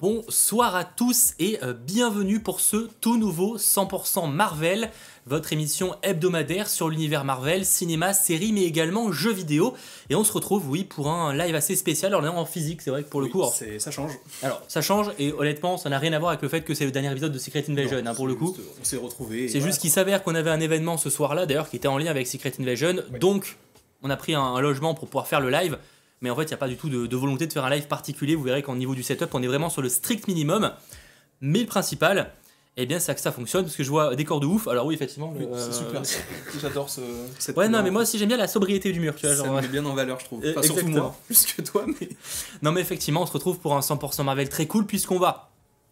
Bonsoir à tous et euh, bienvenue pour ce tout nouveau 100% Marvel, votre émission hebdomadaire sur l'univers Marvel, cinéma, séries, mais également jeux vidéo. Et on se retrouve, oui, pour un live assez spécial. Alors, on est en physique, c'est vrai que pour le Oui, coup. alors- ça change. Alors, ça change et honnêtement, ça n'a rien à voir avec le fait que c'est le dernier épisode de Secret Invasion, Non, hein, pour le coup. juste, On s'est retrouvés. C'est juste qu'il s'avère qu'on avait un événement ce soir-là, d'ailleurs, qui était en lien avec Secret Invasion. Oui. Donc, on a pris un, un logement pour pouvoir faire le live. Mais en fait, il n'y a pas du tout de, de volonté de faire un live particulier. Vous verrez qu'au niveau du setup, on est vraiment sur le strict minimum. Mais le principal, eh bien, c'est que ça fonctionne parce que je vois des corps de ouf. Alors, oui, effectivement. c'est euh, super. J'adore ce. Cette Ouais, non, mais moi aussi, j'aime bien la sobriété du mur. Tu vois, ça genre, me met bien en valeur, je trouve. Euh, Enfin, surtout moi, plus que toi, mais. Non mais effectivement, on se retrouve pour un 100% Marvel très cool puisqu'on va,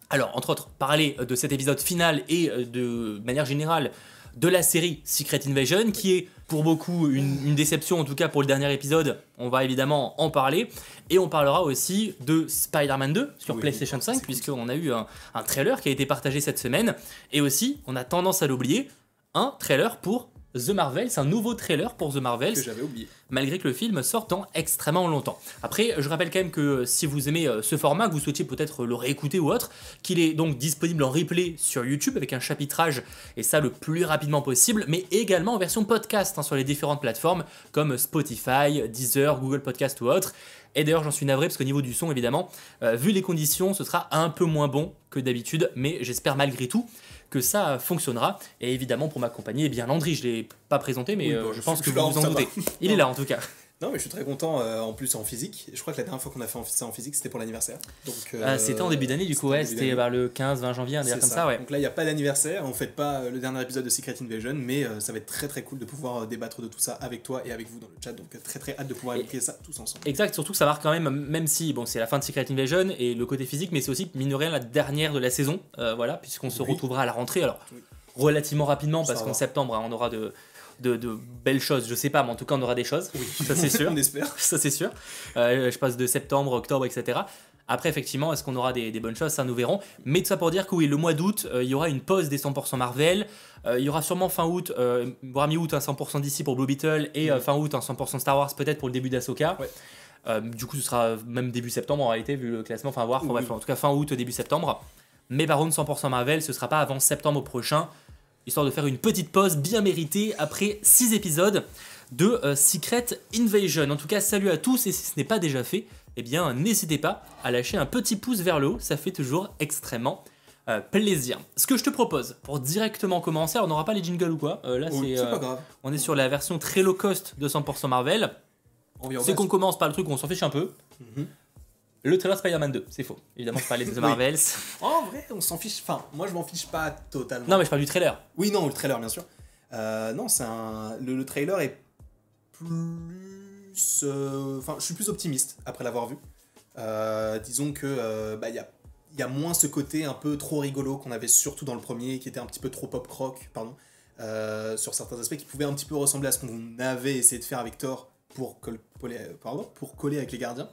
alors entre autres, parler de cet épisode final et euh, de manière générale de la série Secret Invasion qui est pour beaucoup une, une déception, en tout cas pour le dernier épisode, on va évidemment en parler. Et on parlera aussi de Spider-Man 2 sur Oui, PlayStation c'est 5 cool. puisqu'on a eu un, un trailer qui a été partagé cette semaine. Et aussi, on a tendance à l'oublier, un trailer pour The Marvels, un nouveau trailer pour The Marvels que j'avais oublié. malgré que le film sorte dans extrêmement longtemps. Après, je rappelle quand même que euh, si vous aimez euh, ce format, que vous souhaitiez peut-être le réécouter ou autre, qu'il est donc disponible en replay sur YouTube avec un chapitrage, et ça le plus rapidement possible, mais également en version podcast hein, sur les différentes plateformes comme Spotify, Deezer, Google Podcast ou autre. Et d'ailleurs, j'en suis navré parce qu'au niveau du son, évidemment, euh, vu les conditions, ce sera un peu moins bon que d'habitude, mais j'espère malgré tout que ça fonctionnera. Et évidemment, pour m'accompagner, eh bien Landry, je l'ai pas présenté, mais Oui, euh, bon, je je pense que je vous vous en doutez. Il est là en tout cas. Non, mais je suis très content euh, en plus en physique. Je crois que la dernière fois qu'on a fait ça en physique, c'était pour l'anniversaire. Donc, euh, Ah, c'était en début d'année, du coup, ouais, c'était vers le 15-20 janvier, un comme ça. ça, ouais. Donc là, il n'y a pas d'anniversaire, on fête pas euh, le dernier épisode de Secret Invasion, mais euh, ça va être très très cool de pouvoir débattre de tout ça avec toi et avec vous dans le chat. Donc très très hâte de pouvoir évoquer ça tous ensemble. Exact, surtout que ça marque quand même, même si bon, c'est la fin de Secret Invasion et le côté physique, mais c'est aussi, mine de rien, la dernière de la saison, voilà, puisqu'on se Oui. retrouvera à la rentrée, alors Oui. relativement rapidement, Ça parce qu'en septembre, hein, on aura de, de, de belles choses, je sais pas, mais en tout cas, on aura des choses, ça c'est sûr. on espère. ça c'est sûr. Euh, je passe de septembre, octobre, etc. Après, effectivement, est-ce qu'on aura des, des bonnes choses? Ça, nous verrons. Mais tout ça pour dire que oui, le mois d'août, euh, il y aura une pause des 100% Marvel. Euh, il y aura sûrement fin août, voire mi-août, un 100% d'ici pour Blue Beetle. Et Mhm. fin août, un 100% Star Wars, peut-être pour le début d'Asoka. Ouais. Du coup, ce sera même début septembre en réalité, vu le classement. Enfin, voir. Enfin, Oui. bref, en tout cas, fin août, début septembre. Mais par contre, 100% Marvel, ce sera pas avant septembre prochain, histoire de faire une petite pause bien méritée après 6 épisodes de euh, Secret Invasion. En tout cas, salut à tous et si ce n'est pas déjà fait, eh bien n'hésitez pas à lâcher un petit pouce vers le haut, ça fait toujours extrêmement euh, plaisir. Ce que je te propose pour directement commencer, alors on n'aura pas les jingles ou quoi, euh, là Oui, c'est, c'est euh, pas grave. on est sur la version très low cost de 100% Marvel. C'est qu'on commence par le truc où on s'en fiche un peu. Mhm. Le trailer Spider-Man 2, c'est faux. Évidemment, je parlais de The Oui. Marvels. En vrai, on s'en fiche. Enfin, moi je m'en fiche pas totalement. Non, mais je parle du trailer. Oui, non, le trailer, bien sûr. Euh, non, c'est un. Le, le trailer est plus. euh, Enfin, je suis plus optimiste après l'avoir vu. Euh, disons que bah, il y a, il y a moins ce côté un peu trop rigolo qu'on avait surtout dans le premier, qui était un petit peu trop pop rock, pardon, euh, sur certains aspects qui pouvaient un petit peu ressembler à ce qu'on avait essayé de faire avec Thor pour, col- coller, pardon, pour coller avec les gardiens.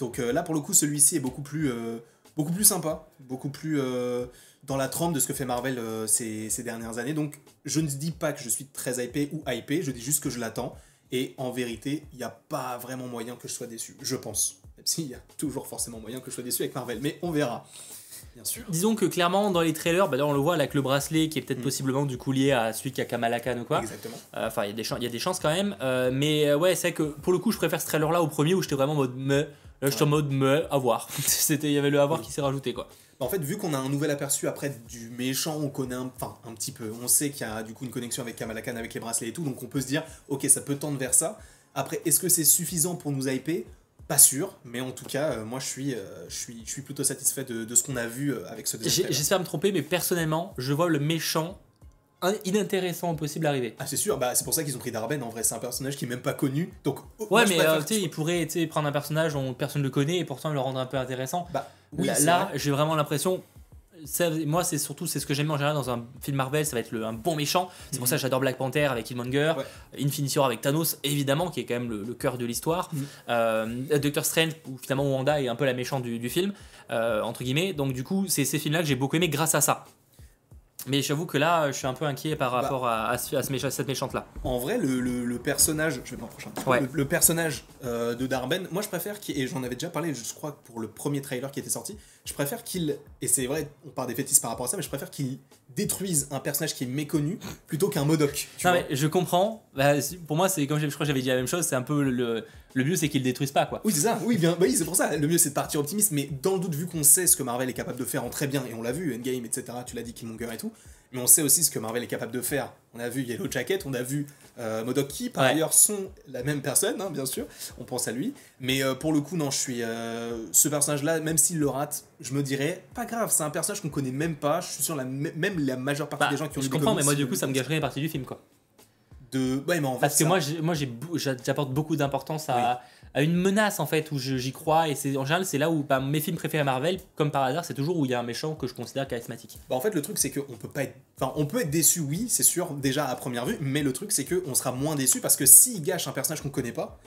Donc euh, là, pour le coup, celui-ci est beaucoup plus, euh, beaucoup plus sympa, beaucoup plus euh, dans la trempe de ce que fait Marvel euh, ces, ces dernières années. Donc je ne dis pas que je suis très hypé ou hypé, je dis juste que je l'attends. Et en vérité, il n'y a pas vraiment moyen que je sois déçu, je pense. Même s'il y a toujours forcément moyen que je sois déçu avec Marvel, mais on verra. Bien sûr. Disons que clairement, dans les trailers, bah, là, on le voit avec le bracelet qui est peut-être Mm. possiblement du coup lié à celui qui a Kamala Khan ou quoi. Exactement. Enfin, il y, a des chan- il y a des chances quand même. Euh, mais ouais, c'est vrai que pour le coup, je préfère ce trailer-là au premier où j'étais vraiment en mode me. Là, j'étais en Ouais. mode me, à voir. C'était, il y avait le à voir Oui. qui s'est rajouté quoi. En fait, vu qu'on a un nouvel aperçu après du méchant, on connaît un, enfin, un petit peu. On sait qu'il y a du coup une connexion avec Kamala Khan, avec les bracelets et tout, donc on peut se dire, ok, ça peut tendre vers ça. Après, est-ce que c'est suffisant pour nous hyper? Pas sûr, mais en tout cas, euh, moi je suis, euh, je suis, je suis plutôt satisfait de, de ce qu'on a vu euh, avec ce deuxième. J'espère me tromper, mais personnellement, je vois le méchant inintéressant possible arriver. Ah, c'est sûr, bah, c'est pour ça qu'ils ont pris Darben. En vrai, c'est un personnage qui est même pas connu. Donc, Ouais, moi, mais euh, tu sais, il pourrait tu sais, prendre un personnage dont personne ne le connaît et pourtant le rendre un peu intéressant. Bah, oui, là, là, vrai. j'ai vraiment l'impression. ça, moi, c'est surtout c'est ce que j'aime en général dans un film Marvel, ça va être le- un bon méchant. C'est pour Mhm. ça que j'adore Black Panther avec Killmonger, Ouais. Infinity War avec Thanos, évidemment, qui est quand même le, le cœur de l'histoire. Mhm. Euh, Doctor Strange, où finalement Wanda est un peu la méchante du, du film, euh, entre guillemets. Donc, du coup, c'est ces films-là que j'ai beaucoup aimé grâce à ça. Mais j'avoue que là, je suis un peu inquiet par Bah. rapport à, à ce- à ce mécha- cette méchante-là. En vrai, le, le- le personnage, je vais peu. Ouais. le, le personnage euh, de Darben, moi je préfère, qu'il- et j'en avais déjà parlé, je crois, pour le premier trailer qui était sorti, je préfère qu'il, et c'est vrai, on parle des fétiches par rapport à ça, mais je préfère qu'il détruise un personnage qui est méconnu plutôt qu'un Modoc. Non, vois. mais je comprends. Bah, pour moi, c'est comme je, je crois que j'avais dit la même chose. C'est un peu le, le mieux, c'est qu'ils détruisent pas, quoi. Oui, c'est ça, oui, bien, bah oui, c'est pour ça. Le mieux, c'est de partir optimiste, mais dans le doute, vu qu'on sait ce que Marvel est capable de faire en très bien, et on l'a vu, Endgame, etc., tu l'as dit, Killmonger et tout, mais on sait aussi ce que Marvel est capable de faire. On a vu Yellow Jacket, on a vu euh, Modok qui, par Ouais. ailleurs, sont la même personne, hein, bien sûr, on pense à lui. Mais euh, pour le coup, non, je suis. euh, ce personnage-là, même s'il le rate, je me dirais, pas grave, c'est un personnage qu'on connaît même pas, je suis sûr, la, même la majeure partie Bah, des gens qui ont je comprends, mais moi, du coup, euh, ça me gâcherait une partie du film, quoi. De... Ouais, mais en fait, Parce que ça- moi, moi, j'apporte beaucoup d'importance à, à une menace, en fait, où j'y crois. Et c'est en général, c'est là où bah, mes films préférés Marvel, comme par hasard, c'est toujours où il y a un méchant que je considère charismatique. Bah, en fait, le truc, c'est qu'on peut pas être. Enfin, on peut être déçu, oui, c'est sûr, déjà à première vue, mais le truc, c'est qu'on sera moins déçu parce que s'il gâche un personnage qu'on connaît pas,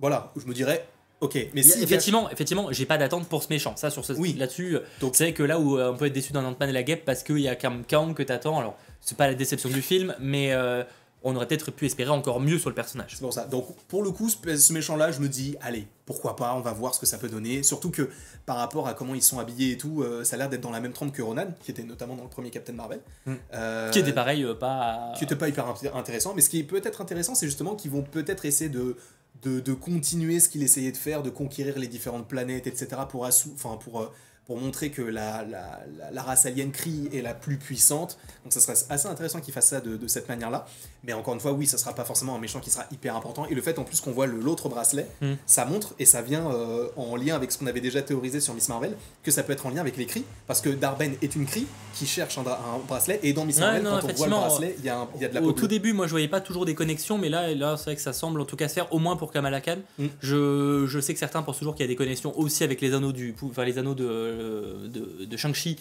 voilà, je me dirais, ok, mais si. effectivement, effectivement, j'ai pas d'attente pour ce méchant. Ça, sur ce, Oui. là-dessus, euh, Donc- c'est que là où euh, on peut être déçu dans Ant-Man et la Guêpe parce qu'il y a Kang que t'attends. Alors, c'est pas la déception du film, mais euh, on aurait peut-être pu espérer encore mieux sur le personnage. C'est pour ça. Donc, pour le coup, ce, méchant-là, je me dis, allez, pourquoi pas, on va voir ce que ça peut donner. Surtout que par rapport à comment ils sont habillés et tout, euh, ça a l'air d'être dans la même trempe que Ronan, qui était notamment dans le premier Captain Marvel. Mm. Euh, Qui était pareil, euh, pas. qui était pas hyper inté- intéressant. Mais ce qui est peut-être intéressant, c'est justement qu'ils vont peut-être essayer de, de, de continuer ce qu'il essayait de faire, de conquérir les différentes planètes, etc. pour, assou- enfin, pour, pour montrer que la, la, la, la race alien Kree est la plus puissante. Donc ça serait assez intéressant qu'ils fassent ça de, de cette manière-là. Mais encore une fois, oui, ça sera pas forcément un méchant qui sera hyper important. Et le fait en plus qu'on voit le- l'autre bracelet, Mm. ça montre, et ça vient euh, en lien avec ce qu'on avait déjà théorisé sur Miss Marvel, que ça peut être en lien avec les Kree. Parce que Darben est une Kree qui cherche un, bracelet, et dans Miss Marvel, non, quand on voit le bracelet, il y, a y de la Au tout début, moi je voyais pas toujours des connexions, mais là, là c'est vrai que ça semble en tout cas se faire, au moins pour Kamala Khan. Mm. Je, je sais que certains pensent toujours qu'il y a des connexions aussi avec les anneaux, du, enfin, les anneaux de, de, de Shang-Chi.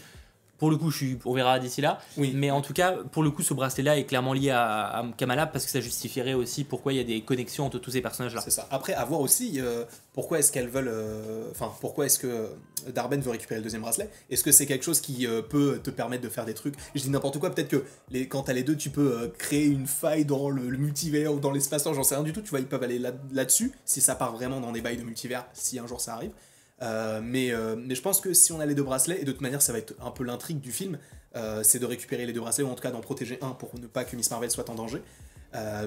Pour le coup, je suis, on verra d'ici là. Oui. Mais en tout cas, pour le coup, ce bracelet-là est clairement lié à, à Kamala parce que ça justifierait aussi pourquoi il y a des connexions entre tous ces personnages-là. C'est ça. Après, à voir aussi euh, pourquoi est-ce qu'elles veulent. euh, Enfin, pourquoi est-ce que Darben veut récupérer le deuxième bracelet? Est-ce que c'est quelque chose qui euh, peut te permettre de faire des trucs? Je dis n'importe quoi, peut-être que les, quand t'as les deux, tu peux créer une faille dans le, le multivers ou dans l'espace-temps, j'en sais rien du tout. Tu vois, ils peuvent aller là- là-dessus si ça part vraiment dans des bails de multivers, si un jour ça arrive. Euh, mais, euh, mais je pense que si on a les deux bracelets, et de toute manière, ça va être un peu l'intrigue du film, euh, c'est de récupérer les deux bracelets, ou en tout cas d'en protéger un pour ne pas que Miss Marvel soit en danger.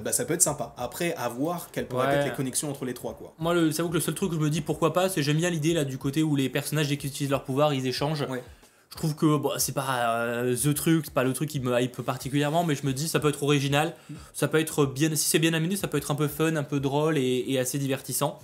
Bah, ça peut être sympa. Après, à voir quelles pourraient Ouais. être les connexions entre les trois, quoi. Moi, le- j'avoue que le seul truc que je me dis pourquoi pas, c'est j'aime bien l'idée là du côté où les personnages, dès qu'ils utilisent leur pouvoir, ils échangent. Ouais. Je trouve que bon, c'est pas the truc, c'est pas le truc qui me hype particulièrement, mais je me dis ça peut être original, ça peut être bien, si c'est bien amené, ça peut être un peu fun, un peu drôle et, et assez divertissant.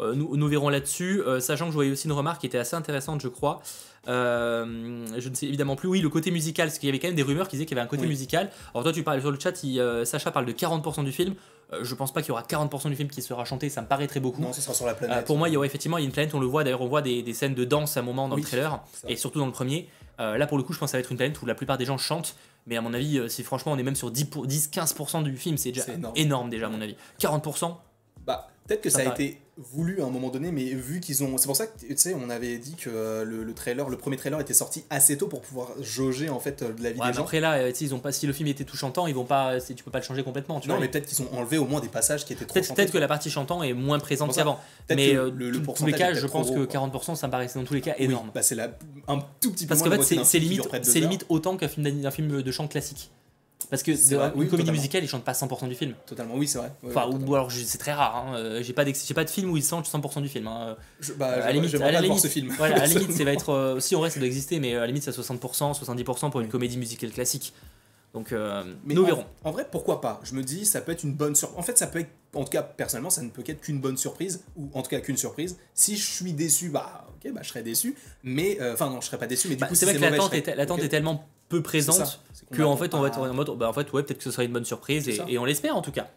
Euh, nous, nous verrons là-dessus, euh, sachant que je voyais aussi une remarque qui était assez intéressante, je crois. Euh, je ne sais évidemment plus, oui, le côté musical, parce qu'il y avait quand même des rumeurs qui disaient qu'il y avait un côté Oui. musical. Alors toi, tu parles sur le chat, il, euh, Sacha parle de 40% du film. Euh, je pense pas qu'il y aura 40% du film qui sera chanté, ça me paraîtrait beaucoup. Non, ce sera sur la planète. pour moi, il y aura effectivement il y a une planète, on le voit, d'ailleurs on voit des, des scènes de danse à un moment dans Oui, le trailer, et surtout dans le premier. Là pour le coup, je pense que ça va être une planète où la plupart des gens chantent, mais à mon avis, si franchement on est même sur 10 pour- 10-15% du film, c'est déjà énorme. énorme. déjà à mon avis. 40%, Bah, peut-être que Ça ça, a été voulu à un moment donné, mais vu qu'ils ont. C'est pour ça que, tu sais, on avait dit que euh, le, le trailer, le premier trailer était sorti assez tôt pour pouvoir jauger, en fait, euh, de la vie Ouais, des mais gens. après là, euh, ils ont pas, si le film était tout chantant, ils vont pas, tu peux pas le changer complètement. Tu Non, vois. mais peut-être qu'ils ont enlevé au moins des passages qui étaient trop Peut-être que la partie chantant est moins présente qu'avant. Mais que euh, le- le tous- les cas, je pense que gros, quoi. 40% ça me paraissait dans tous les cas Oui, énorme. bah, c'est la... un tout petit peu Parce qu'en fait, c'est limite, limite autant qu'un film de chant classique. Parce que C'est une oui, comédie totalement. musicale, ils chantent pas 100% du film. Totalement, oui, c'est vrai. Ouais, Enfin, ou, alors c'est très rare. Hein. euh, J'ai pas, pas de film où ils chantent 100% du film. hein. Je- bah, à la limite, à la pas voir limite, ce film. Voilà, à la limite, ça va être. euh, si en vrai, ça doit exister, mais à la limite, c'est à 60%, 70% pour une comédie musicale classique. Donc, euh, Mais nous en, verrons. En vrai, pourquoi pas? Je me dis, ça peut être une bonne surprise. En fait, ça peut être, en tout cas, personnellement, ça ne peut qu'être qu'une bonne surprise, ou en tout cas qu'une surprise. Si je suis déçu, bah, ok, bah, je serais déçu. Mais, euh, enfin, non, je serais pas déçu, mais du Bah, coup, c'est vrai que l'attente est, serais- est tellement peu présente qu'en attend fait, on va être en mode. Bah, en fait, ouais, peut-être que ce sera une bonne surprise et, on l'espère en tout cas.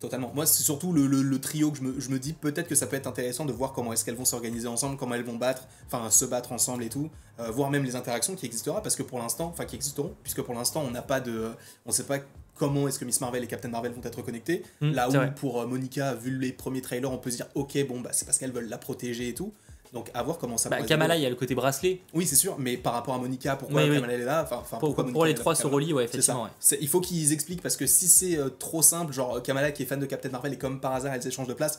Totalement. Moi, c'est surtout le, le- le trio que je me, je me dis peut-être que ça peut être intéressant de voir comment est-ce qu'elles vont s'organiser ensemble, comment elles vont battre, enfin se battre ensemble et tout, euh, voir même les interactions qui existera parce que pour l'instant, enfin qui existeront, puisque pour l'instant on n'a pas de, on sait pas comment est-ce que Miss Marvel et Captain Marvel vont être connectés. Hmm, Là où vrai. pour euh, Monica, vu les premiers trailers, on peut se dire ok bon bah c'est parce qu'elles veulent la protéger et tout. Donc à voir comment ça Bah, Kamala, il y a le côté bracelet. Oui c'est sûr, mais par rapport à Monica, pourquoi Oui, oui. Kamala est là, enfin Pour, pourquoi pour Monica les trois se relient, ouais, ça. effectivement. ouais. Il faut qu'ils expliquent parce que si c'est euh, trop simple, genre Kamala qui est fan de Captain Marvel et comme par hasard elle s'échange de place,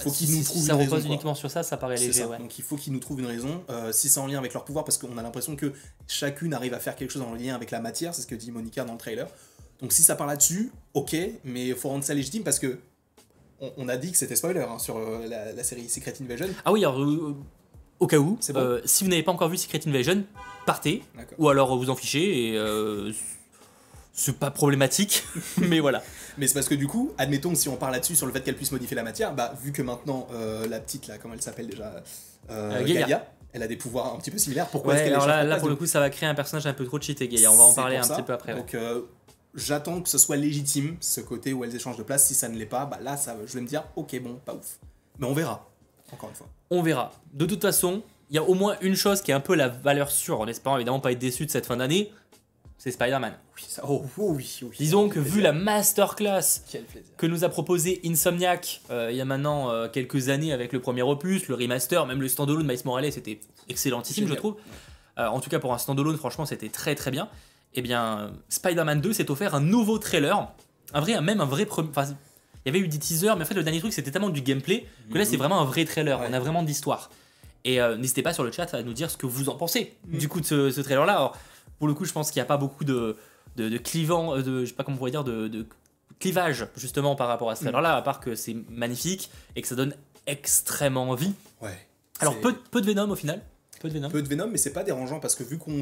faut qu'ils si nous trouvent ça une repose raison, uniquement sur ça, ça paraît léger. ça. ouais. Donc il faut qu'ils nous trouvent une raison. Euh, si c'est en lien avec leur pouvoir, parce qu'on a l'impression que chacune arrive à faire quelque chose en lien avec la matière, c'est ce que dit Monica dans le trailer. Donc si ça part là-dessus, ok, mais il faut rendre ça légitime parce que on, on a dit que c'était spoiler hein, sur euh, la, la série Secret Invasion. Ah oui, alors, euh, au cas où, bon euh, si vous n'avez pas encore vu Secret Invasion, partez, ou alors vous en fichez, et euh, c'est pas problématique, mais voilà. Mais c'est parce que du coup, admettons si on part là-dessus sur le fait qu'elle puisse modifier la matière, bah vu que maintenant la petite là, comment elle s'appelle déjà, Gaïa. Gaïa, elle a des pouvoirs un petit peu similaires. Pourquoi est-ce qu'elle alors là, là pour le coup, ça va créer un personnage un peu trop cheaté, Gaïa. On va en parler un ça. petit peu après. Donc euh, j'attends que ce soit légitime, ce côté où elles échangent de place. Si ça ne l'est pas, bah là, ça, je vais me dire, ok, bon, pas ouf. Mais on verra, encore une fois. On verra. De toute façon, il y a au moins une chose qui est un peu la valeur sûre, en espérant évidemment pas être déçu de cette fin d'année, c'est Spider-Man. Oui, ça, oh, oh oui, oui. Disons que vu la masterclass que nous a proposé Insomniac euh, il y a maintenant euh, quelques années avec le premier opus, le remaster, même le standalone Miles Morales, c'était excellentissime, je trouve. Euh, en tout cas, pour un standalone, franchement, c'était très très bien. Et bien, Spider-Man 2 s'est offert un nouveau trailer, un vrai, même un vrai premier. Enfin, il y avait eu des teasers, mais en fait, le dernier truc, c'était tellement du gameplay que là, c'est vraiment un vrai trailer. Ouais. On a vraiment d'histoire. Et euh, n'hésitez pas sur le chat à nous dire ce que vous en pensez Mm. du coup de ce, ce trailer-là. Alors, pour le coup, je pense qu'il n'y a pas beaucoup de, de, de clivant, euh, de, je sais pas comment on pourrait dire, de, de clivage justement par rapport à ce Mm. trailer-là, à part que c'est magnifique et que ça donne extrêmement envie. Ouais. Alors, peu de Venom au final. Peu de Venom. peu de Venom, mais c'est pas dérangeant parce que vu qu'on,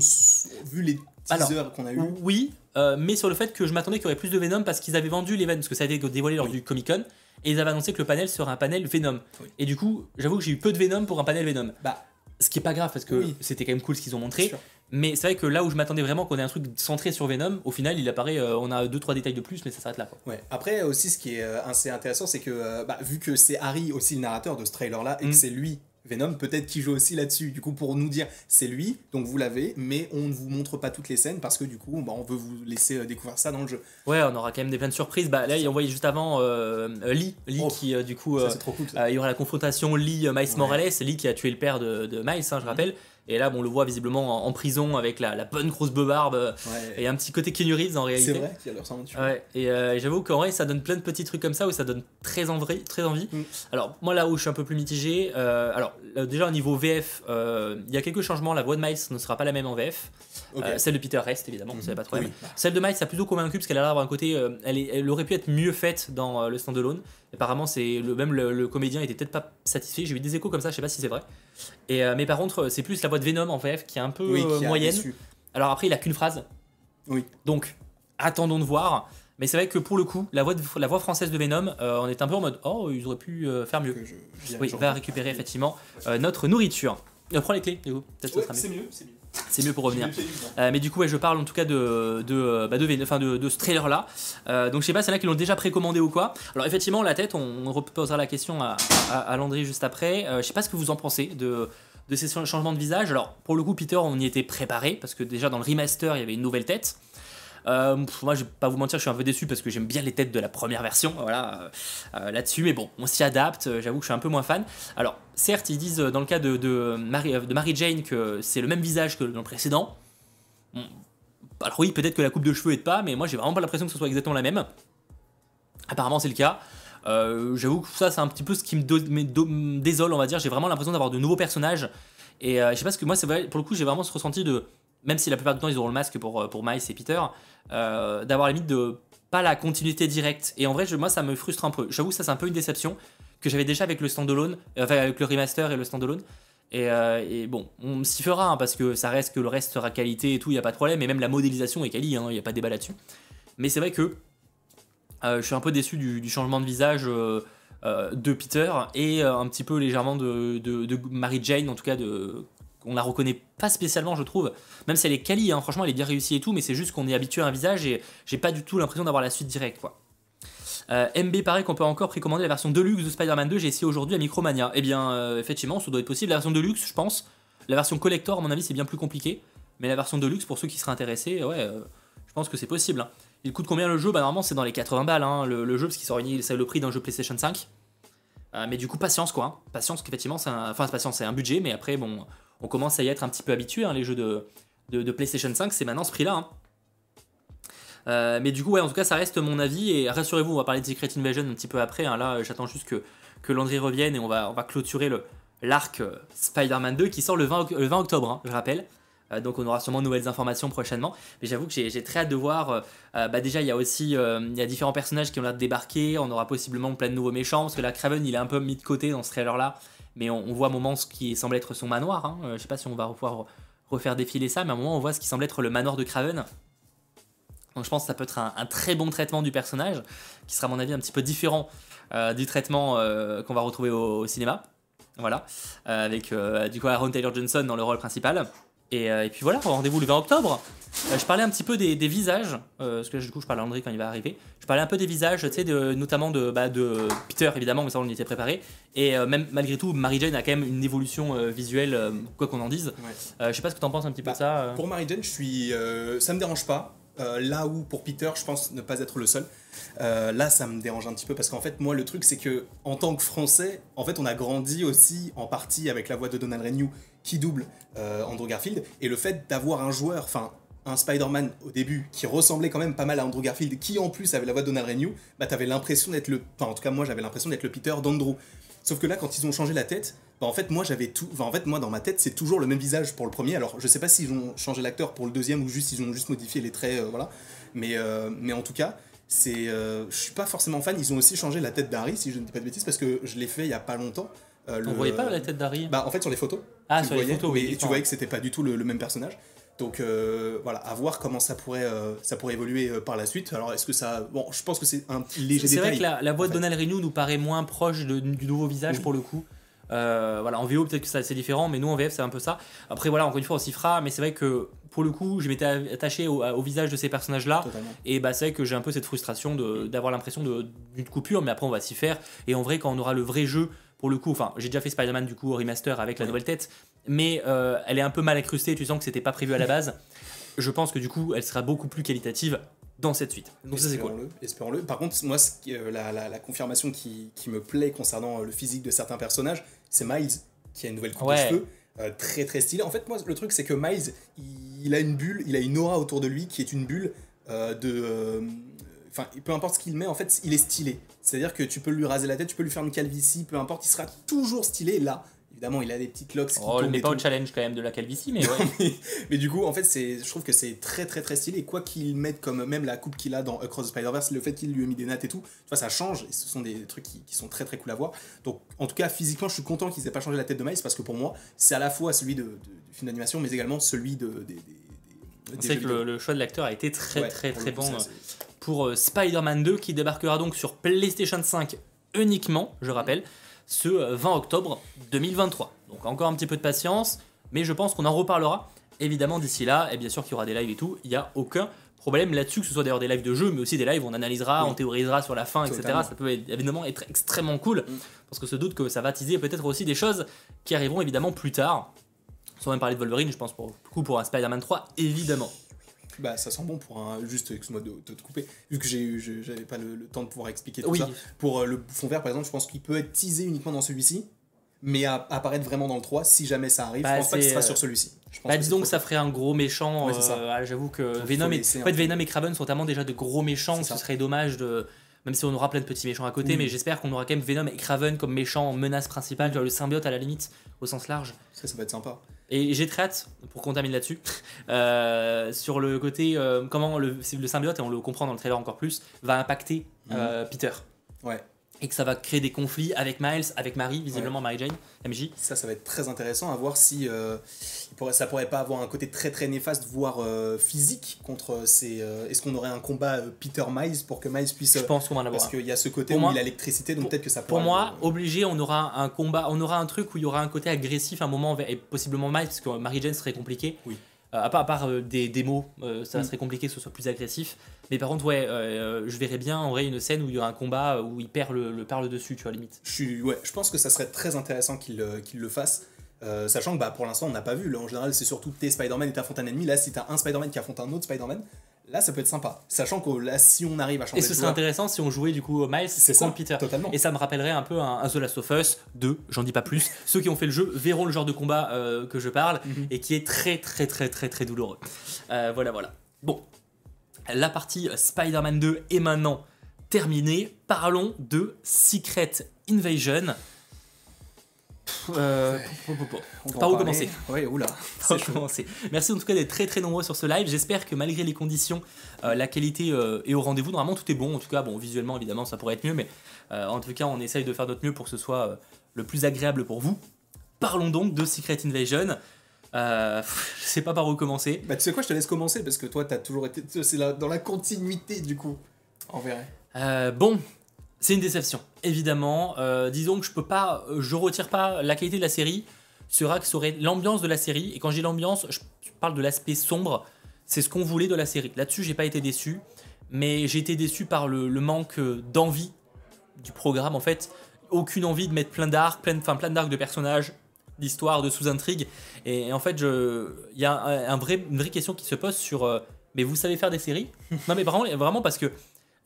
vu les teasers qu'on a eu, Oui, euh, mais sur le fait que je m'attendais qu'il y aurait plus de Venom parce qu'ils avaient vendu les parce que ça a été dévoilé lors Oui. du Comic Con, et ils avaient annoncé que le panel serait un panel Venom. Oui. Et du coup, j'avoue que j'ai eu peu de Venom pour un panel Venom. bah, Ce qui est pas grave parce que Oui. c'était quand même cool ce qu'ils ont montré. Mais c'est vrai que là où je m'attendais vraiment qu'on ait un truc centré sur Venom, au final il apparaît, euh, on a 2-3 détails de plus, mais ça s'arrête là. Quoi. Ouais. Après aussi, ce qui est euh, assez intéressant, c'est que bah, vu que c'est Harry aussi le narrateur de ce trailer-là et Mm. que c'est lui Venom, peut-être qu'il joue aussi là-dessus. Du coup, pour nous dire c'est lui, donc vous l'avez, mais on ne vous montre pas toutes les scènes parce que du coup, bah, on veut vous laisser euh, découvrir ça dans le jeu. Ouais, on aura quand même des plein de surprises. Bah, là, on voyait juste avant euh, euh, Lee, Lee Oh. qui euh, du coup. Ça, c'est trop cool. ça. Il y aura la confrontation Lee-Miles Ouais. Morales, Lee qui a tué le père de, de Miles, hein, je rappelle. Et là, bon, on le voit visiblement en, en prison avec la, la bonne grosse beubarbbe euh, Ouais. et un petit côté Keanu Reeves en réalité. C'est vrai qu'il leur ressemble. Ouais, et euh, j'avoue qu'en vrai, ça donne plein de petits trucs comme ça où ça donne très envie. Très envie. Mm. Alors, moi, là où je suis un peu plus mitigé, euh, alors, déjà au niveau VF, euh, il y a quelques changements. La voix de Miles ne sera pas la même en VF. Euh, celle de Peter reste, évidemment, Mhm. ça pas de problème. Oui. Celle de Miles a plutôt convaincu parce qu'elle a l'air d'avoir un côté. euh, elle, est- elle aurait pu être mieux faite dans euh, le standalone. Apparemment, c'est le même le, le comédien était peut-être pas satisfait. J'ai eu des échos comme ça, je sais pas si c'est vrai. Et mais par contre, c'est plus la voix de Venom en VF qui est un peu Oui, moyenne. déçu. Alors après, il a qu'une phrase. Oui. Donc, attendons de voir. Mais c'est vrai que pour le coup, la voix, de- la voix française de Venom, euh, on est un peu en mode oh, ils auraient pu euh, faire mieux. Je- Oui, va récupérer effectivement euh, notre nourriture. Prends les clés, du coup. Peut-être Ouais, c'est mieux, c'est mieux. C'est mieux pour revenir. Euh, mais du coup, ouais, je parle en tout cas de, de, euh, bah, de, Ven- enfin, de, de ce trailer là. donc, je sais pas, c'est là qui l'ont déjà précommandé ou quoi. Alors, effectivement, la tête, on, on reposera la question à, à, à Landry juste après. Euh, je sais pas ce que vous en pensez de, de ces changements de visage. Alors, pour le coup, Peter, on y était préparé parce que déjà dans le remaster, il y avait une nouvelle tête. Euh, moi, je vais pas vous mentir, je suis un peu déçu parce que j'aime bien les têtes de la première version, voilà, euh, euh, là-dessus. Mais bon, on s'y adapte. J'avoue que je suis un peu moins fan. Alors, certes, ils disent dans le cas de, de, Mary, Jane que c'est le même visage que dans le précédent. Alors oui, peut-être que la coupe de cheveux est pas, mais moi j'ai vraiment pas l'impression que ce soit exactement la même. Apparemment c'est le cas. J'avoue que ça c'est un petit peu ce qui me, désole, on va dire. J'ai vraiment l'impression d'avoir de nouveaux personnages. Et je sais pas ce que moi pour le coup j'ai vraiment ce ressenti de, même si la plupart du temps ils auront le masque pour, euh, pour Miles et Peter, euh, d'avoir la limite de pas la continuité directe. Et en vrai je- moi ça me frustre un peu. J'avoue ça c'est un peu une déception que j'avais déjà avec le standalone, euh, enfin avec le remaster et le standalone. Et, et bon, on s'y fera hein, parce que ça reste que le reste sera qualité et tout, il n'y a pas de problème. Et même la modélisation est quali, il n'y a pas de débat là-dessus. Mais c'est vrai que je suis un peu déçu du, changement de visage de Peter et un petit peu légèrement de, de, de Mary Jane, en tout cas, de, on la reconnaît pas spécialement, je trouve. Même si elle est quali, hein, franchement, elle est bien réussie et tout, mais c'est juste qu'on est habitué à un visage et j'ai pas du tout l'impression d'avoir la suite directe, quoi. Euh, MB paraît qu'on peut encore précommander la version Deluxe de Spider-Man 2, j'ai essayé aujourd'hui à Micromania. Eh bien, euh, effectivement, ça doit être possible. La version Deluxe, je pense. La version Collector, à mon avis, c'est bien plus compliqué. Mais la version Deluxe, pour ceux qui seraient intéressés, ouais, euh, je pense que c'est possible. hein. Il coûte combien le jeu? Bah, normalement, c'est dans les 80 balles, hein, le, jeu, parce qu'il sort c'est le prix d'un jeu PlayStation 5. Euh, mais du coup, patience, quoi. hein. Patience, qu'effectivement, c'est un... Enfin, patience, c'est un budget, mais après, bon, on commence à y être un petit peu habitué, hein, les jeux de, PlayStation 5, c'est maintenant ce prix-là. hein. Euh, mais du coup, ouais, en tout cas, ça reste mon avis. Et rassurez-vous, on va parler de Secret Invasion un petit peu après. hein. Là, j'attends juste que, que Landry revienne et on va, clôturer l'arc euh, Spider-Man 2 qui sort le 20, oc- le 20 octobre, hein, je rappelle. Euh, donc on aura sûrement de nouvelles informations prochainement. Mais j'avoue que j'ai très hâte de voir. euh, euh, bah déjà, il y a aussi euh, il y a différents personnages qui ont l'air de débarquer. On aura possiblement plein de nouveaux méchants. Parce que là, Craven, il est un peu mis de côté dans ce trailer-là. Mais on, voit à un moment ce qui semble être son manoir. Hein. Euh, je sais pas si on va pouvoir refaire défiler ça. Mais à un moment, on voit ce qui semble être le manoir de Craven. Donc je pense que ça peut être un, très bon traitement du personnage. Qui sera, à mon avis, un petit peu différent euh, du traitement euh, qu'on va retrouver au, au cinéma. Voilà. Euh, avec du coup Aaron Taylor Johnson dans le rôle principal. Et, euh, et puis voilà, rendez-vous le 20 octobre. Euh, je parlais un petit peu des, des visages, euh, parce que là, du coup je parle à André quand il va arriver. Je parlais un peu des visages, tu sais, de, notamment de, bah, de Peter évidemment, mais ça on y était préparé. Et même malgré tout, Mary Jane a quand même une évolution visuelle, quoi qu'on en dise. Ouais. Je sais pas ce que t'en penses un petit peu Bah, de ça. Pour Mary Jane, je suis, ça me dérange pas. Euh, là où pour Peter, je pense ne pas être le seul. Euh, là, ça me dérange un petit peu parce qu'en fait, moi, le truc, c'est que en tant que Français, en fait, on a grandi aussi en partie avec la voix de Donald Renew qui double euh, Andrew Garfield et le fait d'avoir un joueur, enfin un Spider-Man au début qui ressemblait quand même pas mal à Andrew Garfield, qui en plus avait la voix de Donald Renew, bah t'avais l'impression d'être le, enfin en tout cas moi j'avais l'impression d'être le Peter d'Andrew. Sauf que là, quand ils ont changé la tête, bah en fait, moi, j'avais tout. en fait, moi, dans ma tête, c'est toujours le même visage pour le premier. Alors, je sais pas s'ils ont changé l'acteur pour le deuxième ou juste ils ont juste modifié les traits, euh, voilà. Mais, mais en tout cas, c'est. euh, je suis pas forcément fan. Ils ont aussi changé la tête d'Harry, si je ne dis pas de bêtises, parce que je l'ai fait il y a pas longtemps. Euh, On le- voyait pas la tête d'Harry? Bah, en fait, sur les photos. Ah, tu sur les voyais, photos, mais oui. tu voyais que c'était pas du tout le, le même personnage. Donc euh, voilà, à voir comment ça pourrait, euh, ça pourrait évoluer euh, par la suite. Alors est-ce que ça. Bon, je pense que c'est un léger C'est vrai que la, la voix de. Donald Renew nous paraît moins proche de- du nouveau visage Oui. pour le coup. Euh, voilà, en VO peut-être que ça c'est différent, mais nous en VF c'est un peu ça. Après voilà, encore une fois on s'y fera, mais c'est vrai que pour le coup je m'étais attaché au, au visage de ces personnages-là, et bah c'est vrai que j'ai un peu cette frustration d'avoir l'impression d'une coupure, mais après on va s'y faire. Et en vrai quand on aura le vrai jeu, pour le coup, enfin j'ai déjà fait Spider-Man du coup au remaster avec la nouvelle tête, mais euh, elle est un peu mal incrustée, tu sens que c'était pas prévu à la base. Je pense que du coup elle sera beaucoup plus qualitative dans cette suite. Donc ça c'est cool. Espérons-le. Par contre, moi, euh, la, la- la confirmation qui, qui me plaît concernant le physique de certains personnages, c'est Miles, qui a une nouvelle coupe Ouais. de cheveux, euh, très très stylée. En fait, moi, le truc, c'est que Miles, il, il a une bulle, il a une aura autour de lui qui est une bulle euh, de. euh, Enfin, peu importe ce qu'il met, en fait, il est stylé. C'est-à-dire que tu peux lui raser la tête, tu peux lui faire une calvitie, peu importe, il sera toujours stylé. Là, évidemment, il a des petites locks qui Oh, tombent met et pas tout. au challenge quand même de la calvitie, mais ouais. mais, mais du coup, en fait, c'est, je trouve que c'est très très très stylé. Quoi qu'il mette comme même la coupe qu'il a dans Across the Spider-Verse, le fait qu'il lui ait mis des nattes et tout, tu vois, ça change. Et ce sont des trucs qui, qui sont très très cool à voir. Donc, en tout cas, physiquement, je suis content qu'ils aient pas changé la tête de Miles parce que pour moi, c'est à la fois celui de, de- du film d'animation, mais également celui de, des. des, C'est jeux que le, choix de l'acteur a été très Ouais, très très coup, bon ça, euh, pour euh, Spider-Man 2 qui débarquera donc sur PlayStation 5 uniquement, je rappelle, ce euh, 20 octobre 2023. Donc encore un petit peu de patience, mais je pense qu'on en reparlera évidemment d'ici là, et bien sûr qu'il y aura des lives et tout, il n'y a aucun problème là-dessus, que ce soit d'ailleurs des lives de jeu, mais aussi des lives où on analysera, Oui. on théorisera sur la fin, etc. Ça peut évidemment être extrêmement cool, Mm. parce que se doute que ça va teaser peut-être aussi des choses qui arriveront évidemment plus tard. Sans même parler de Wolverine, je pense pour, pour un Spider-Man 3, évidemment. Bah, ça sent bon pour un. Juste, excuse-moi de, de te couper, vu que j'ai eu- je- j'avais pas le, le temps de pouvoir expliquer tout Oui, ça. Pour euh, le bouffon vert, par exemple, je pense qu'il peut être teasé uniquement dans celui-ci, mais à- apparaître vraiment dans le 3 si jamais ça arrive. Bah, je pense pas sera euh, sur celui-ci. Bah, disons que ça ferait un gros méchant. Ouais, euh, ah, J'avoue que Venom, et, en fait. Venom et Kraven sont tellement déjà de gros méchants ce serait dommage de. Même si on aura plein de petits méchants à côté, Oui. mais j'espère qu'on aura quand même Venom et Kraven comme méchants menace principale, vois, le symbiote à la limite, au sens large. Ça, ça va être sympa. Et j'ai très hâte, pour qu'on termine là-dessus, euh, sur le côté euh, comment le, symbiote, et on le comprend dans le trailer encore plus, va impacter euh, Peter. Ouais. Et que ça va créer des conflits avec Miles, avec Marie, visiblement Mary Jane, MJ. Ça, ça va être très intéressant à voir si pourrait, ça pourrait pas avoir un côté très très néfaste, voire euh, physique contre ces. euh, Est-ce qu'on aurait un combat euh, Peter Miles pour que Miles puisse. Je pense qu'on va en avoir. parce qu'il y a ce côté Pour où moi- il a l'électricité, donc pour- peut-être que ça Pour pourra moi, obligé, on aura un combat, on aura un truc où il y aura un côté agressif à un moment, et possiblement Miles, parce que Mary Jane serait compliqué. Oui. À part, à part, des euh, ça Mm. serait compliqué que ce soit plus agressif. Mais par contre, ouais, euh, je verrais bien en vrai une scène où il y aura un combat où il perd le, le perd le dessus, tu vois, limite. Je, suis, ouais, je pense que ça serait très intéressant qu'il euh, qu'il le fasse. Euh, sachant que bah, pour l'instant on n'a pas vu, là en général c'est surtout tes Spider-Man et t'affrontes un ennemi, là si t'as un Spider-Man qui affronte un autre Spider-Man, là ça peut être sympa. Sachant que là si on arrive à changer Et ce serait intéressant si on jouait du coup Miles c'est contre Peter. totalement. Et ça me rappellerait un peu un, un The Last of Us 2, j'en dis pas plus. Ceux qui ont fait le jeu verront le genre de combat euh, que je parle Mhm. et qui est très très très très très douloureux. Euh, voilà voilà. Bon, la partie Spider-Man 2 est maintenant terminée. Parlons de Secret Invasion. Euh. On Par où commencer? Oula. Par où commencer Merci en tout cas d'être très très nombreux sur ce live. J'espère que malgré les conditions, euh, la qualité euh, est au rendez-vous. Normalement, tout est bon. En tout cas, bon, visuellement, évidemment, ça pourrait être mieux, mais en tout cas, on essaye de faire notre mieux pour que ce soit le plus agréable pour vous. Parlons donc de Secret Invasion. Euh, je sais pas par où commencer. Bah, tu sais quoi, je te laisse commencer parce que toi, t'as toujours été. C'est dans la continuité du coup. En vrai. Bon, c'est une déception, évidemment. Euh, disons que je peux pas, je retire pas la qualité de la série. Que ça aurait l'ambiance de la série. Et quand dis l'ambiance, je parle de l'aspect sombre. C'est ce qu'on voulait de la série. Là-dessus, j'ai pas été déçu, mais j'ai été déçu par le, manque euh, d'envie du programme. En fait, aucune envie de mettre plein d'arcs, plein, enfin, plein d'arcs de personnages, d'histoires, de sous-intrigues. Et, en fait, il y a une vraie question qui se pose sur. euh, mais vous savez faire des séries? Non, mais vraiment, vraiment parce que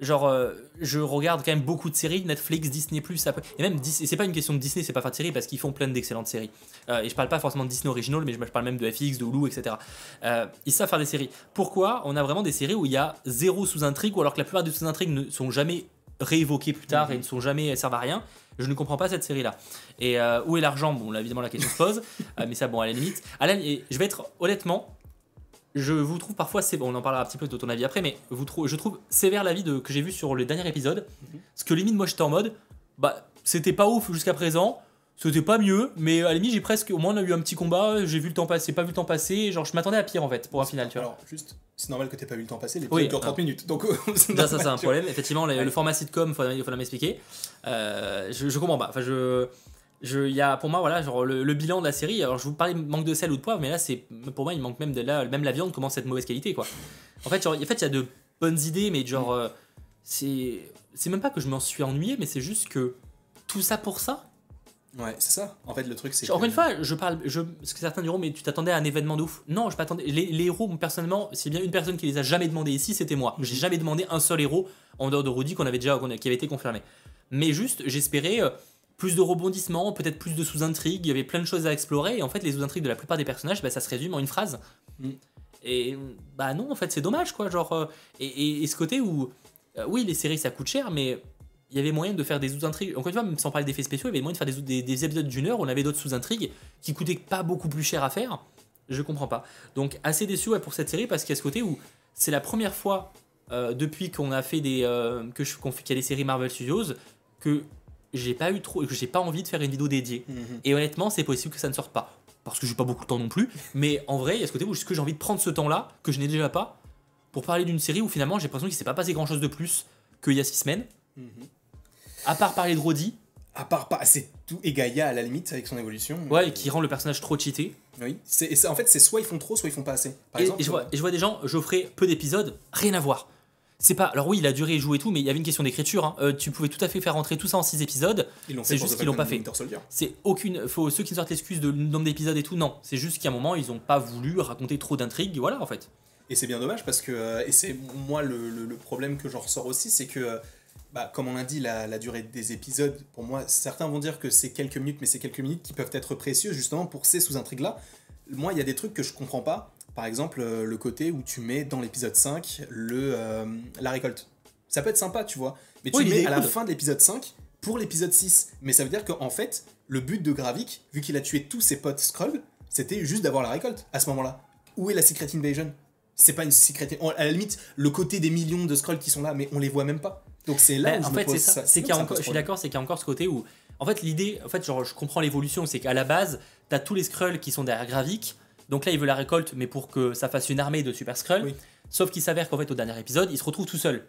genre euh, je regarde quand même beaucoup de séries Netflix Disney Plus et même et c'est pas une question de Disney c'est pas faire de séries parce qu'ils font plein d'excellentes séries. Euh, et je parle pas forcément de Disney original mais je, je parle même de FX de Hulu etc Euh, ils savent faire des séries. Pourquoi on a vraiment des séries où il y a zéro sous-intrigue ou alors que la plupart des sous-intrigues ne sont jamais réévoquées plus tard et ne sont jamais elles servent à rien je ne comprends pas cette série là et où est l'argent? Bon là évidemment la question se pose mais ça bon à la limite. À la- et je vais être honnêtement je vous trouve parfois on en parlera un petit peu de ton avis après, mais vous trou- je trouve sévère l'avis de, que j'ai vu sur le dernier épisode. Parce que limite, moi j'étais en mode, bah c'était pas ouf jusqu'à présent, c'était pas mieux, mais à la limite, j'ai presque, au moins on a eu un petit combat, j'ai vu le temps passer, pas vu le temps passer, genre je m'attendais à pire en fait pour un final, tu vois. Alors, juste, c'est normal que t'aies pas vu le temps passer. Les Oui, dure 30 ah. minutes. Donc, c'est Ça, ça c'est un problème. Effectivement, le, Ouais. le format sitcom, faut, il faut m'expliquer. Euh, je, je comprends pas. Enfin, je, je, y a pour moi, voilà, genre le, le bilan de la série. Alors, je vous parlais de manque de sel ou de poivre, mais là, c'est pour moi, il manque même de là, même la viande commence à être de mauvaise qualité, quoi. En fait, genre, en fait, il y a de bonnes idées, mais genre, euh, c'est, c'est même pas que je m'en suis ennuyé, mais c'est juste que tout ça pour ça. Ouais, c'est ça. En fait, le truc, c'est. Encore que- une fois, je parle, je, parce que certains diront, mais tu t'attendais à un événement de ouf. Non, je m'attendais. Les, les héros, personnellement, c'est bien une personne qui les a jamais demandé ici, c'était moi. J'ai jamais demandé un seul héros en dehors de Rudy qu'on avait déjà, qu'on a- qui avait été confirmé. Mais juste, j'espérais euh, plus de rebondissements, peut-être plus de sous-intrigues. Il y avait plein de choses à explorer. Et en fait, les sous-intrigues de la plupart des personnages, bah, ça se résume en une phrase. Mm. Et bah non, en fait, c'est dommage, quoi. Genre, euh, et, et- et ce côté où, euh, oui, les séries ça coûte cher, mais il y avait moyen de faire des sous-intrigues. Encore une fois, même sans parler d'effets spéciaux, il y avait moyen de faire des, des- des épisodes d'une heure où on avait d'autres sous-intrigues qui coûtaient pas beaucoup plus cher à faire. Je comprends pas. Donc, assez déçu ouais, pour cette série parce qu'il y a ce côté où c'est la première fois euh, depuis qu'on a fait des. que je, qu'on fait- qu'il y a des séries Marvel Studios que j'ai pas eu trop. que j'ai pas envie de faire une vidéo dédiée. Mhm. Et honnêtement, c'est possible que ça ne sorte pas. Parce que j'ai pas beaucoup de temps non plus. Mais en vrai, il y a ce côté où j'ai envie de prendre ce temps-là, que je n'ai déjà pas, pour parler d'une série où finalement j'ai l'impression qu'il s'est pas passé grand-chose de plus qu'il y a six semaines. Mhm. À part parler de Roddy, À part pas, c'est tout. Et Gaïa à la limite avec son évolution. ouais, mais- qui rend le personnage trop cheaté. Oui. C'est, et en fait, c'est soit ils font trop, soit ils font pas assez. Par Et, exemple. et je vois, et je vois des gens, je ferai peu d'épisodes, rien à voir. C'est pas. Alors oui, il a duré, jouer et tout, mais il y avait une question d'écriture. hein. Euh, tu pouvais tout à fait faire rentrer tout ça en 6 épisodes. ils l'ont c'est juste qu'ils l'ont pas fait. C'est aucune. Faut, ceux qui sortent l'excuse de nombre d'épisodes et tout, non. C'est juste qu'à un moment, ils ont pas voulu raconter trop d'intrigues. Voilà, en fait. Et c'est bien dommage parce que, euh, et c'est moi le, le- le problème que j'en ressors aussi, c'est que, euh, bah, comme on l'a dit, la, la durée des épisodes, pour moi, certains vont dire que c'est quelques minutes, mais c'est quelques minutes qui peuvent être précieuses justement pour ces sous-intrigues-là. Moi, il y a des trucs que je comprends pas. Par exemple, euh, le côté où tu mets dans l'épisode 5 le, euh, la récolte. Ça peut être sympa, tu vois. Mais tu Oui, mets à la cool. fin de l'épisode 5 pour l'épisode 6. Mais ça veut dire qu'en fait, le but de Gravik, vu qu'il a tué tous ses potes Skrull, c'était juste d'avoir la récolte à ce moment-là. Où est la Secret Invasion? C'est pas une Secret À la limite, le côté des millions de Skrulls qui sont là, mais on les voit même pas. Donc c'est là Ben, où en fait, c'est ça. ça. C'est qu'il y a encore, je suis d'accord, c'est qu'il y a encore ce côté où, en fait, l'idée, en fait, genre, je comprends l'évolution, c'est qu'à la base, t'as tous les Skrulls qui sont derrière Gravik. Donc là, il veut la récolte, mais pour que ça fasse une armée de Super Skrulls. Oui. Sauf qu'il s'avère qu'en fait, au dernier épisode, il se retrouve tout seul.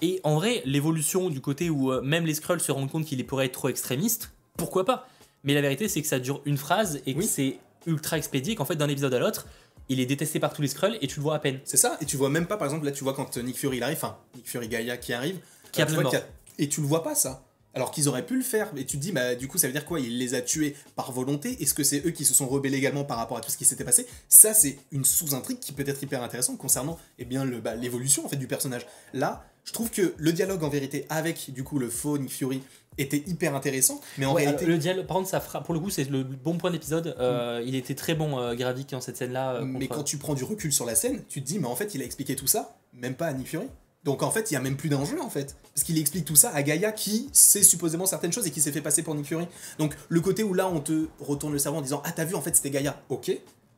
Et en vrai, l'évolution du côté où euh, même les Skrulls se rendent compte qu'il pourrait être trop extrémiste, pourquoi pas? Mais la vérité, c'est que ça dure une phrase et que Oui. c'est ultra expédié, qu'en fait, d'un épisode à l'autre, il est détesté par tous les Skrulls et tu le vois à peine. C'est ça, et tu vois même pas, par exemple, là tu vois quand Nick Fury il arrive, enfin, Nick Fury Gaia qui arrive, Qui a euh, plein de a- et tu le vois pas ça. Alors qu'ils auraient pu le faire, et tu te dis, bah du coup ça veut dire quoi? Il les a tués par volonté Est-ce que c'est eux qui se sont rebellés également par rapport à tout ce qui s'était passé? Ça c'est une sous-intrigue qui peut être hyper intéressante concernant eh bien, le, bah, l'évolution en fait du personnage. Là, je trouve que le dialogue en vérité avec du coup le faux Nick Fury était hyper intéressant, mais en Ouais, réalité... le dialogue, par contre, ça fera, pour le coup, c'est le bon point d'épisode. Euh, Il était très bon, euh, Gravik, dans cette scène-là. euh, Mais contre- quand tu prends du recul sur la scène, tu te dis, mais en fait, il a expliqué tout ça, même pas à Nick Fury. Donc en fait, il y a même plus d'enjeu en fait. Parce qu'il explique tout ça à Gaïa qui sait supposément certaines choses et qui s'est fait passer pour Nick Fury. Donc le côté où là on te retourne le cerveau en disant Ah t'as vu en fait c'était Gaïa, ok.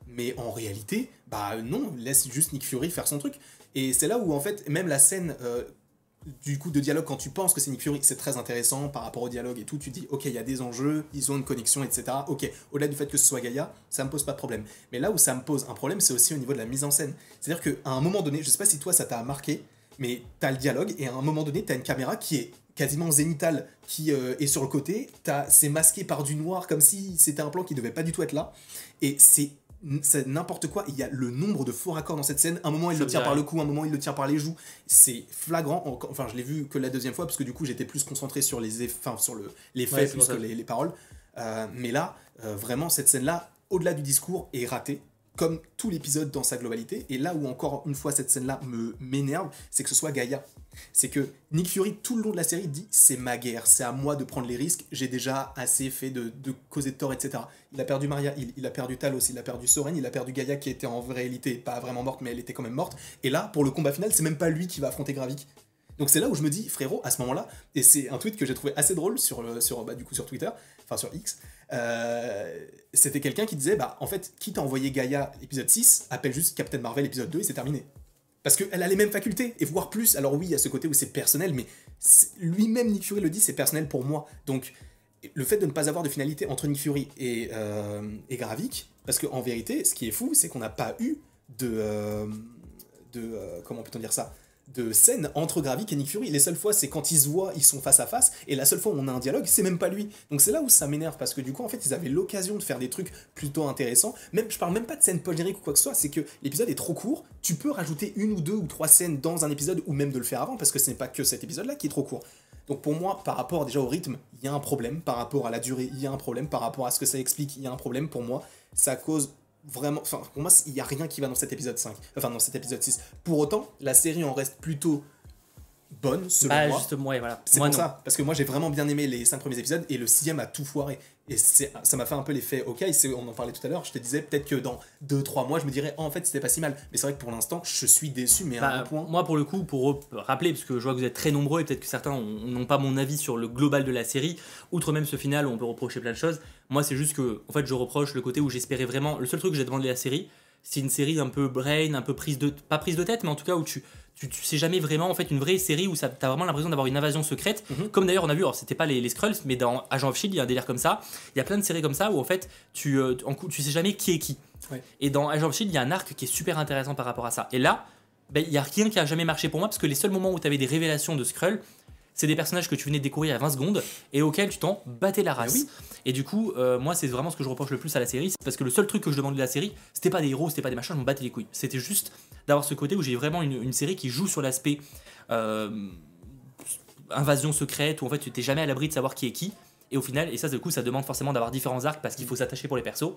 Mais en réalité, bah non, laisse juste Nick Fury faire son truc. Et c'est là où en fait, même la scène euh, du coup de dialogue, quand tu penses que c'est Nick Fury, c'est très intéressant par rapport au dialogue et tout, tu dis ok il y a des enjeux, ils ont une connexion, etc. Ok, au-delà du fait que ce soit Gaïa, ça me pose pas de problème. Mais là où ça me pose un problème, c'est aussi au niveau de la mise en scène. C'est-à-dire qu'à un moment donné, je sais pas si toi ça t'a marqué, mais t'as le dialogue et à un moment donné, t'as une caméra qui est quasiment zénithale qui euh, est sur le côté, c'est masqué par du noir comme si c'était un plan qui devait pas du tout être là, et c'est n'importe quoi. Il y a le nombre de faux raccords dans cette scène. Un moment, il le tient par le cou, un moment, il le tient par les joues. C'est flagrant. Enfin, je l'ai vu que la deuxième fois, parce que du coup, j'étais plus concentré sur les, enfin, sur le, les faits plus que les, paroles. Euh, mais là, euh, vraiment, cette scène-là, au-delà du discours, est ratée comme tout l'épisode dans sa globalité. Et là où encore une fois cette scène-là me m'énerve, c'est que ce soit Gaïa. C'est que Nick Fury, tout le long de la série, dit c'est ma guerre, c'est à moi de prendre les risques, j'ai déjà assez fait de, de, causer de tort, etc. Il a perdu Maria, il, a perdu Talos, il a perdu Soren, il a perdu Gaïa qui était en réalité pas vraiment morte, mais elle était quand même morte. Et là, pour le combat final, c'est même pas lui qui va affronter Gravik. Donc c'est là où je me dis, frérot, à ce moment-là, et c'est un tweet que j'ai trouvé assez drôle sur, sur, bah, du coup, sur Twitter, enfin sur X, euh, c'était quelqu'un qui disait, bah en fait, quitte à envoyer Gaïa épisode 6, appelle juste Captain Marvel épisode 2 et c'est terminé. Parce qu'elle a les mêmes facultés, et voire plus. Alors oui, il y a ce côté où c'est personnel, mais lui-même, Nick Fury le dit, c'est personnel pour moi. Donc, le fait de ne pas avoir de finalité entre Nick Fury et, euh, et Gravik, parce qu'en vérité, ce qui est fou, c'est qu'on n'a pas eu. Euh, de comment peut-on dire ça? De scène entre Gravik et Nick Fury. Les seules fois, c'est quand ils se voient, ils sont face à face, et la seule fois où on a un dialogue, c'est même pas lui. Donc c'est là où ça m'énerve, parce que du coup, en fait, ils avaient l'occasion de faire des trucs plutôt intéressants. Même, je parle même pas de scène polérique ou quoi que ce soit, c'est que l'épisode est trop court, tu peux rajouter une ou deux ou trois scènes dans un épisode, ou même de le faire avant, parce que ce n'est pas que cet épisode-là qui est trop court. Donc pour moi, par rapport déjà au rythme, il y a un problème, par rapport à la durée, il y a un problème, par rapport à ce que ça explique, il y a un problème pour moi. Ça cause vraiment. Enfin, pour moi, il n'y a rien qui va dans cet épisode 5. Enfin, dans cet épisode 6. Pour autant, la série en reste plutôt bonne, selon bah, moi. Justement, ouais, voilà. C'est pour ça. Parce que moi, j'ai vraiment bien aimé les 5 premiers épisodes et le sixième a tout foiré. Et ça m'a fait un peu l'effet, ok, on en parlait tout à l'heure, je te disais peut-être que dans 2-3 mois, je me dirais, oh, en fait, c'était pas si mal. Mais c'est vrai que pour l'instant, je suis déçu, mais à bah, un point. Moi, pour le coup, pour rappeler, parce que je vois que vous êtes très nombreux et peut-être que certains n'ont pas mon avis sur le global de la série, outre même ce final où on peut reprocher plein de choses, moi, c'est juste que, en fait, je reproche le côté où j'espérais vraiment. Le seul truc que j'ai demandé à la série, c'est une série un peu brain, un peu prise de. Pas prise de tête, mais en tout cas où tu tu, sais jamais vraiment en fait une vraie série où tu as vraiment l'impression d'avoir une invasion secrète. Mhm. comme d'ailleurs on a vu alors c'était pas les, les Skrulls mais dans Agent of Shield il y a un délire comme ça. Il y a plein de séries comme ça où en fait tu euh, en, tu sais jamais qui est qui. Et dans Agent of Shield il y a un arc qui est super intéressant par rapport à ça. Et là ben, il y a rien qui a jamais marché pour moi parce que les seuls moments où tu avais des révélations de Skrull c'est des personnages que tu venais de découvrir à 20 secondes et auxquels tu t'en battais la race. Et du coup, euh, moi, c'est vraiment ce que je reproche le plus à la série, parce que le seul truc que je demandais de la série, c'était pas des héros, c'était pas des machins, je m'en battais les couilles. C'était juste d'avoir ce côté où j'ai vraiment une, série qui joue sur l'aspect euh, invasion secrète, où en fait tu t'es jamais à l'abri de savoir qui est qui. Et au final, et ça, du coup, ça demande forcément d'avoir différents arcs parce qu'il faut s'attacher pour les persos.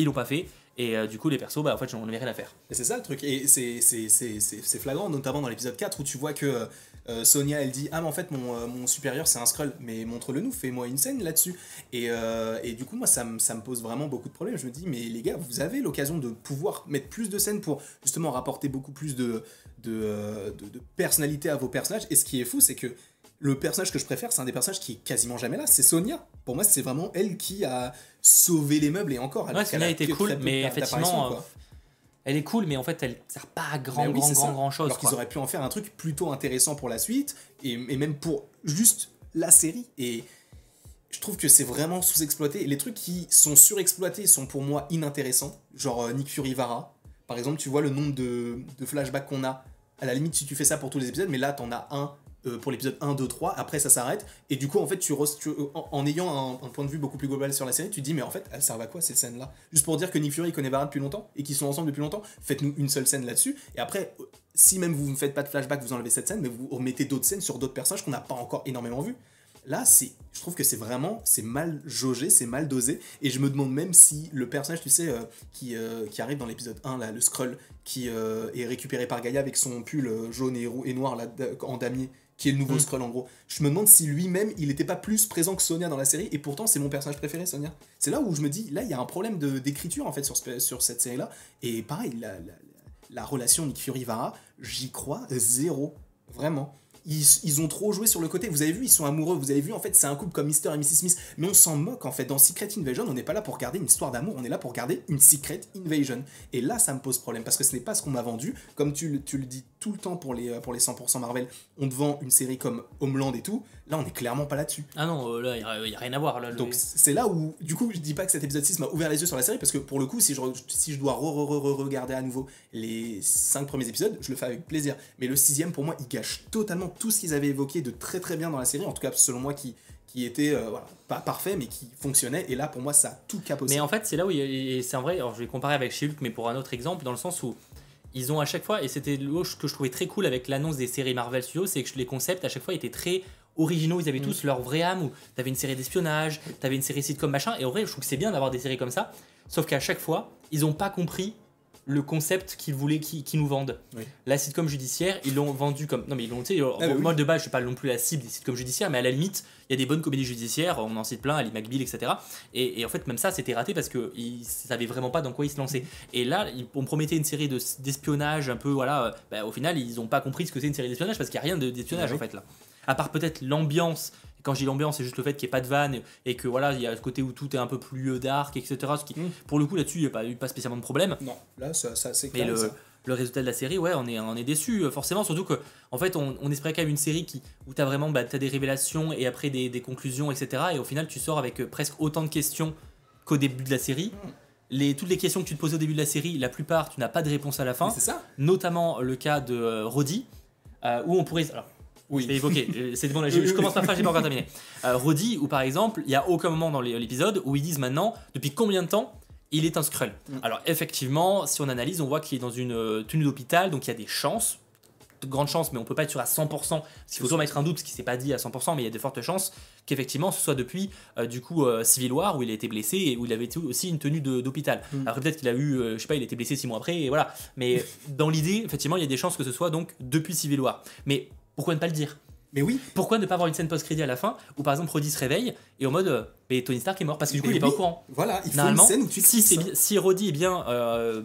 Ils l'ont pas fait. Et euh, du coup, les persos, bah, en fait, j'en avais rien à faire. C'est ça le truc. Et c'est flagrant, notamment dans l'épisode 4 où tu vois que euh, Sonia, elle dit Ah, mais en fait, mon, euh, mon supérieur, c'est un scroll, mais montre-le nous, fais-moi une scène là-dessus. Et, euh, et, du coup, moi, ça, ça, me pose vraiment beaucoup de problèmes. Je me dis Mais les gars, vous avez l'occasion de pouvoir mettre plus de scènes pour justement rapporter beaucoup plus de, de, de, personnalité à vos personnages. Et ce qui est fou, c'est que le personnage que je préfère, c'est un des personnages qui est quasiment jamais là, c'est Sonia. Pour moi, c'est vraiment elle qui a sauvé les meubles et encore. Ouais, a été cool, mais effectivement, elle est cool, mais en fait, elle sert pas à grand, grand, grand, grand chose. Alors qu'ils auraient pu en faire un truc plutôt intéressant pour la suite, et, même pour juste la série. Et je trouve que c'est vraiment sous-exploité. Les trucs qui sont surexploités sont pour moi inintéressants, genre euh, Nick Fury Vara. Par exemple, tu vois le nombre de, de flashbacks qu'on a. À la limite, si tu fais ça pour tous les épisodes, mais là, t'en as un euh, pour l'épisode 1, 2, 3, après ça s'arrête, et du coup en fait tu, euh, en, ayant un, point de vue beaucoup plus global sur la série, tu te dis mais en fait elle servent à quoi ces scènes là Juste pour dire que Nick Fury connaît Vara depuis longtemps, et qu'ils sont ensemble depuis longtemps, faites-nous une seule scène là-dessus, et après, euh, si même vous ne faites pas de flashback, vous enlevez cette scène, mais vous remettez d'autres scènes sur d'autres personnages qu'on n'a pas encore énormément vus. Là, c'est, je trouve que c'est vraiment, c'est mal jaugé, c'est mal dosé, et je me demande même si le personnage, tu sais, qui, qui arrive dans l'épisode 1, là, le Skrull, qui est récupéré par Gaïa avec son pull jaune et, et noir en damier, qui est le nouveau mm. Skrull en gros. Je me demande si lui-même, il n'était pas plus présent que Sonia dans la série, et pourtant c'est mon personnage préféré, Sonia. C'est là où je me dis, là il y a un problème d'écriture en fait sur, sur cette série-là, et pareil, la, la, relation Nick Fury-Vara, j'y crois zéro. Vraiment. Ils, ont trop joué sur le côté. Vous avez vu, ils sont amoureux. Vous avez vu, en fait, c'est un couple comme Mr. et Mrs. Smith. Mais on s'en moque, en fait. Dans Secret Invasion, on n'est pas là pour garder une histoire d'amour. On est là pour garder une Secret Invasion. Et là, ça me pose problème. Parce que ce n'est pas ce qu'on m'a vendu. Comme tu, le- tu le dis tout le temps pour les, euh, pour les 100% Marvel, on te vend une série comme Homeland et tout. Là, on est clairement pas là-dessus. Ah non, euh, là, il n'y a, rien à voir. Là, le- Donc c'est là où, du coup, je dis pas que cet épisode 6 m'a ouvert les yeux sur la série, parce que pour le coup, si je, re- si je dois re-re-re-regarder à nouveau les 5 premiers épisodes, je le fais avec plaisir. Mais le sixième, pour moi, il gâche totalement tout ce qu'ils avaient évoqué de très très bien dans la série, en tout cas selon moi, qui, qui était, euh, voilà, pas parfait, mais qui fonctionnait, et là, pour moi, ça a tout capoté. Mais en fait, c'est là où c'est un vrai. Alors, je vais comparer avec She-Hulk, mais pour un autre exemple, dans le sens où ils ont à chaque fois, et c'était ce que je trouvais très cool avec l'annonce des séries Marvel Studios, c'est que les concepts à chaque fois étaient très originaux. Ils avaient Mm. tous leur vraie âme. Où t'avais une série d'espionnage, t'avais une série sitcom machin. Et en vrai, je trouve que c'est bien d'avoir des séries comme ça. Sauf qu'à chaque fois, ils ont pas compris le concept qu'ils voulaient qu'ils nous vendent. Oui. La sitcom judiciaire, ils l'ont vendu comme. Non, mais ils l'ont. tu sais, bah oui. Moi, de base, je suis pas non plus la cible des sitcoms judiciaires, mais à la limite, il y a des bonnes comédies judiciaires. On en cite plein, Ali McBeal, etc. Et, et en fait, même ça, c'était raté parce qu'ils savaient vraiment pas dans quoi ils se lançaient. Et là, ils, on promettait une série de- d'espionnage un peu, voilà. euh, bah, au final, ils ont pas compris ce que c'est une série d'espionnage parce qu'il y a rien de- d'espionnage Oui. en fait là. À part peut-être l'ambiance. Quand je dis l'ambiance, c'est juste le fait qu'il n'y ait pas de vanne et que voilà, il y a ce côté où tout est un peu plus euh, dark, etc. Ce qui, Mm. pour le coup, là-dessus, il n'y a pas eu pas spécialement de problème. Non, là, ça, ça c'est Mais clair. le, ça. le résultat de la série, ouais, on est, on est déçu, euh, forcément. Surtout que, en fait, on, on espérait quand même une série qui, où tu as vraiment bah, des révélations et après des, des conclusions, etc. Et au final, tu sors avec euh, presque autant de questions qu'au début de la série. Mm. Les, toutes les questions que tu te posais au début de la série, la plupart, tu n'as pas de réponse à la fin. Mais c'est ça Notamment le cas de euh, Roddy, euh, où on pourrait. Alors, Oui. je vais évoquer, euh, c'est bon, là, je, je commence ma phrase, j'ai pas encore terminé. Euh, Roddy, où par exemple, il y a aucun moment dans l'épisode où ils disent maintenant depuis combien de temps il est un Skrull? Mm. Alors effectivement, si on analyse, on voit qu'il est dans une euh, tenue d'hôpital, donc il y a des chances, de grandes chances, mais on peut pas être sûr à 100%, parce qu'il faut toujours mettre un doute, parce qu'il s'est pas dit à 100%, mais il y a de fortes chances qu'effectivement ce soit depuis euh, du coup euh, Civil War où il a été blessé et où il avait aussi une tenue d'hôpital. Mm. Après peut-être qu'il a eu, euh, je sais pas, il a été blessé six mois après, et voilà. Mais dans l'idée, effectivement, il y a des chances que ce soit donc depuis Civil War. Mais pourquoi ne pas le dire? Mais oui, pourquoi ne pas avoir une scène post-crédit à la fin où par exemple Roddy se réveille et au mode euh, mais Tony Stark est mort parce que du coup Mais il est pas au courant. voilà, il faut une scène où tu si, ça. si Roddy est bien euh,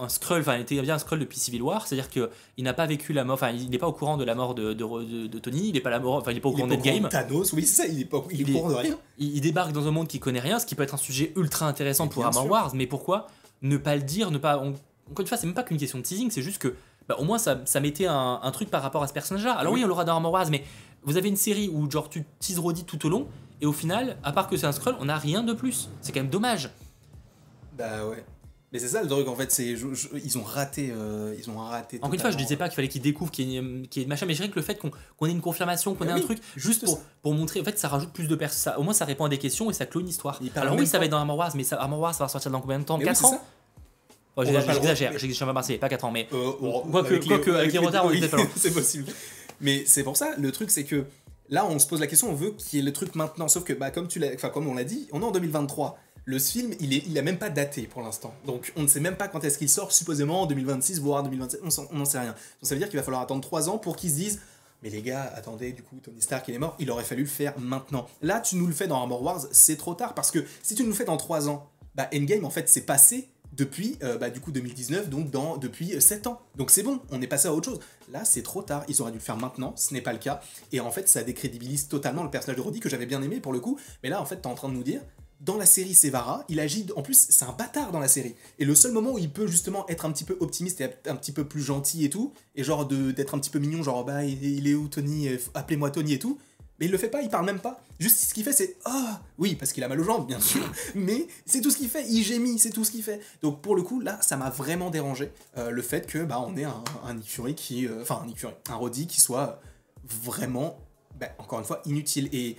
un Skrull, enfin il était bien un Skrull depuis Civil War, c'est-à-dire que il n'a pas vécu la mort, enfin il n'est pas au courant de la mort de, de, de- de Tony, il n'est pas la mort, enfin il est pas au courant d'Endgame. Thanos, oui, ça, il est pas il est au courant de rien. Il, il débarque dans un monde qu'il connaît rien, ce qui peut être un sujet ultra intéressant Mais pour Armor. Wars, mais pourquoi ne pas le dire, ne pas on- encore une fois, c'est même pas qu'une question de teasing, c'est juste que bah, au moins ça, ça mettait un, un truc par rapport à ce personnage-là. Alors oui, on l'aura dans Armor Wars, mais vous avez une série où genre tu teases Roddy tout au long, et au final, à part que c'est un scroll, on n'a rien de plus. C'est quand même dommage. Bah ouais. Mais c'est ça le truc en fait, c'est je- je- ils ont raté, euh, ils ont raté. Encore une fois, je disais pas qu'il fallait qu'il découvre qu'il y, ait- machin, mais je dirais que le fait qu'on qu'on ait une confirmation, qu'on ait un truc, juste pour, pour montrer, en fait, ça rajoute plus de personnes. Au moins, ça répond à des questions et ça clôt une histoire. Alors oui, ça va être dans Armor Wars, mais ça, Armor Wars, ça va sortir dans combien de temps? Mais oui, 4 c'est ans. Oh, J'exagère, je suis Marseillais, pas 4 ans, mais Euh, Quoique- avec quoique, avec les retards, on peut-être pas loin. c'est possible. Mais c'est pour ça, le truc c'est que là on se pose la question, on veut qu'il y ait le truc maintenant. Sauf que bah, comme, tu enfin, comme on l'a dit, on est en 2023. Le film, il, est, il a même pas daté pour l'instant. Donc on ne sait même pas quand est-ce qu'il sort, supposément en 2026, voire 2027, on s'en- on n'en sait rien. Donc ça veut dire qu'il va falloir attendre 3 ans pour qu'ils se disent mais les gars, attendez, du coup, Tony Stark, il est mort, il aurait fallu le faire maintenant. Là, tu nous le fais dans Armor Wars, c'est trop tard, parce que si tu nous le fais dans 3 ans, bah Endgame, en fait, c'est passé depuis, euh, bah, du coup, 2019, donc dans, depuis 7 ans. Donc c'est bon, on est passé à autre chose. Là, c'est trop tard, ils auraient dû le faire maintenant, ce n'est pas le cas. Et en fait, ça décrédibilise totalement le personnage de Roddy, que j'avais bien aimé pour le coup. Mais là, en fait, t'es en train de nous dire, dans la série Sevara, il agit. En plus, c'est un bâtard dans la série. Et le seul moment où il peut justement être un petit peu optimiste et un petit peu plus gentil et tout, et genre d'être un petit peu mignon, genre bah il est où Tony? Appelez-moi Tony et tout. Mais il le fait pas, il parle même pas. Juste ce qu'il fait, c'est ah oui parce qu'il a mal aux jambes bien sûr. Mais c'est tout ce qu'il fait. Il gémit, c'est tout ce qu'il fait. Donc pour le coup là, ça m'a vraiment dérangé euh, le fait que bah on ait un, un Nick Fury qui, euh, enfin un Nick Fury, un Roddy qui soit vraiment, bah, encore une fois inutile et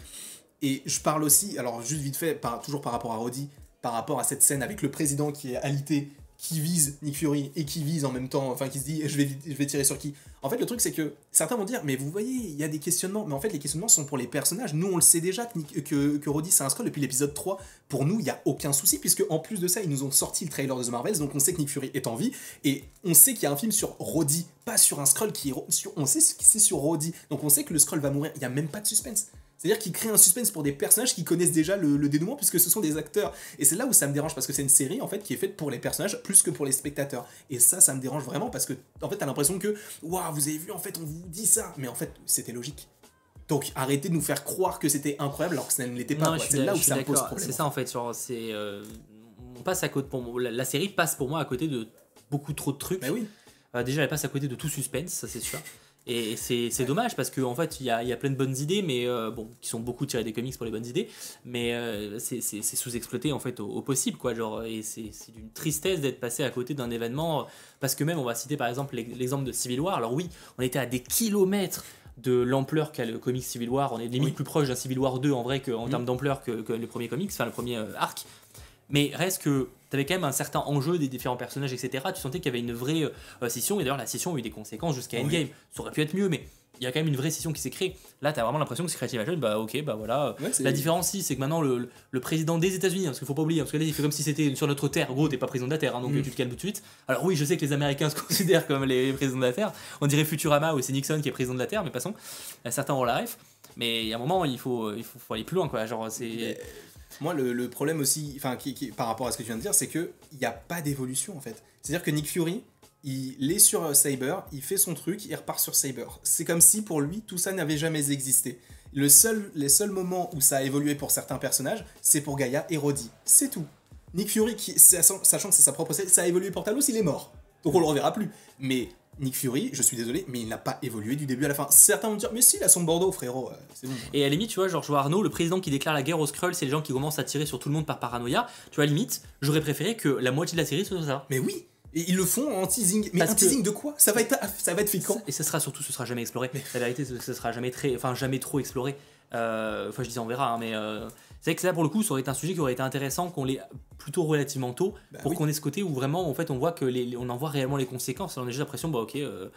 et je parle aussi, alors juste vite fait, par, toujours par rapport à Roddy, par rapport à cette scène avec le président qui est alité, qui vise Nick Fury et qui vise en même temps, enfin qui se dit je vais, tirer sur qui. En fait, le truc c'est que certains vont dire, mais vous voyez, il y a des questionnements, mais en fait, les questionnements sont pour les personnages. Nous, on le sait déjà que, que Roddy c'est un scroll depuis l'épisode 3. Pour nous, il n'y a aucun souci, puisque en plus de ça, ils nous ont sorti le trailer de The Marvels, donc on sait que Nick Fury est en vie, et on sait qu'il y a un film sur Roddy, pas sur un scroll qui est. Sur, on sait que c'est sur Roddy, donc on sait que le scroll va mourir, il n'y a même pas de suspense. C'est-à-dire qu'ils créent un suspense pour des personnages qui connaissent déjà le, le dénouement puisque ce sont des acteurs. Et c'est là où ça me dérange parce que c'est une série en fait qui est faite pour les personnages plus que pour les spectateurs. Et ça, ça me dérange vraiment parce que en fait, t'as l'impression que waouh, vous avez vu, en fait, on vous dit ça, mais en fait, c'était logique. Donc arrêtez de nous faire croire que c'était incroyable alors que ça ne l'était pas. C'est là où ça me pose problème. C'est ça en fait, c'est euh, on passe à côté pour moi- la, la série passe pour moi à côté de beaucoup trop de trucs. Mais oui. Euh, déjà elle passe à côté de tout suspense, ça c'est sûr. Et c'est dommage parce qu'en en fait il y a, y a plein de bonnes idées, mais euh, bon, qui sont beaucoup tirées des comics pour les bonnes idées, mais euh, c'est sous-exploité en fait au, au possible quoi. Genre, et c'est d'une tristesse d'être passé à côté d'un événement parce que même on va citer par exemple l'ex- l'exemple de Civil War. Alors oui, on était à des kilomètres de l'ampleur qu'a le comic Civil War. On est limite Oui. plus proche d'un Civil War 2 en vrai qu'en Mhm. termes d'ampleur que, que le premier comics, enfin le premier euh, arc. Mais reste que tu avais quand même un certain enjeu des différents personnages, etc. Tu sentais qu'il y avait une vraie euh, scission, et d'ailleurs la scission a eu des conséquences jusqu'à Oui. Endgame. Ça aurait pu être mieux, mais il y a quand même une vraie scission qui s'est créée. Là, tu as vraiment l'impression que c'est Creative Action, bah ok, bah voilà. Ouais, La différence, si, c'est que maintenant, le, le président des États-Unis, hein, parce qu'il faut pas oublier, parce que là, il fait comme si c'était sur notre terre. Gros, t'es pas président de la terre, hein, donc Mm. euh, tu te calmes tout de suite. Alors, oui, je sais que les Américains se considèrent comme les présidents de la terre. On dirait Futurama ou c'est Nixon qui est président de la terre, mais passons. Euh, Certains ont la ref. Mais il y a un moment, il faut, il faut, faut aller plus loin, quoi. Genre, c'est. Moi, le, problème aussi, enfin, par rapport à ce que tu viens de dire, c'est qu'il n'y a pas d'évolution en fait. C'est-à-dire que Nick Fury, il est sur euh, Cyber, il fait son truc, il repart sur Cyber. C'est comme si pour lui, tout ça n'avait jamais existé. Le seul, les seuls moments où ça a évolué pour certains personnages, c'est pour Gaïa et Roddy. C'est tout. Nick Fury, sachant que c'est sa propre série, ça a évolué pour Talos, il est mort. Donc on le reverra plus. Mais Nick Fury, je suis désolé, mais il n'a pas évolué du début à la fin. Certains vont me dire, mais si, il a son Bordeaux, frérot, euh, c'est bon. Et à la limite, tu vois, genre, je vois Arnaud, le président qui déclare la guerre aux Skrulls, c'est les gens qui commencent à tirer sur tout le monde par paranoïa. Tu vois, à la limite, j'aurais préféré que la moitié de la série soit ça. Mais oui, et ils le font en teasing. Mais Parce un teasing de quoi? Ça va être, ça va être fait quand Et ce sera surtout, ce sera jamais exploré. La vérité, ce sera jamais très, enfin jamais trop exploré. Euh, Enfin, je dis on verra, hein, mais euh, c'est vrai que là pour le coup, ça aurait été un sujet qui aurait été intéressant qu'on l'ait plutôt relativement tôt Bah pour oui. qu'on ait ce côté où vraiment, en fait, on voit que les, les- on en voit réellement les conséquences. On a juste l'impression, bah ok. euh,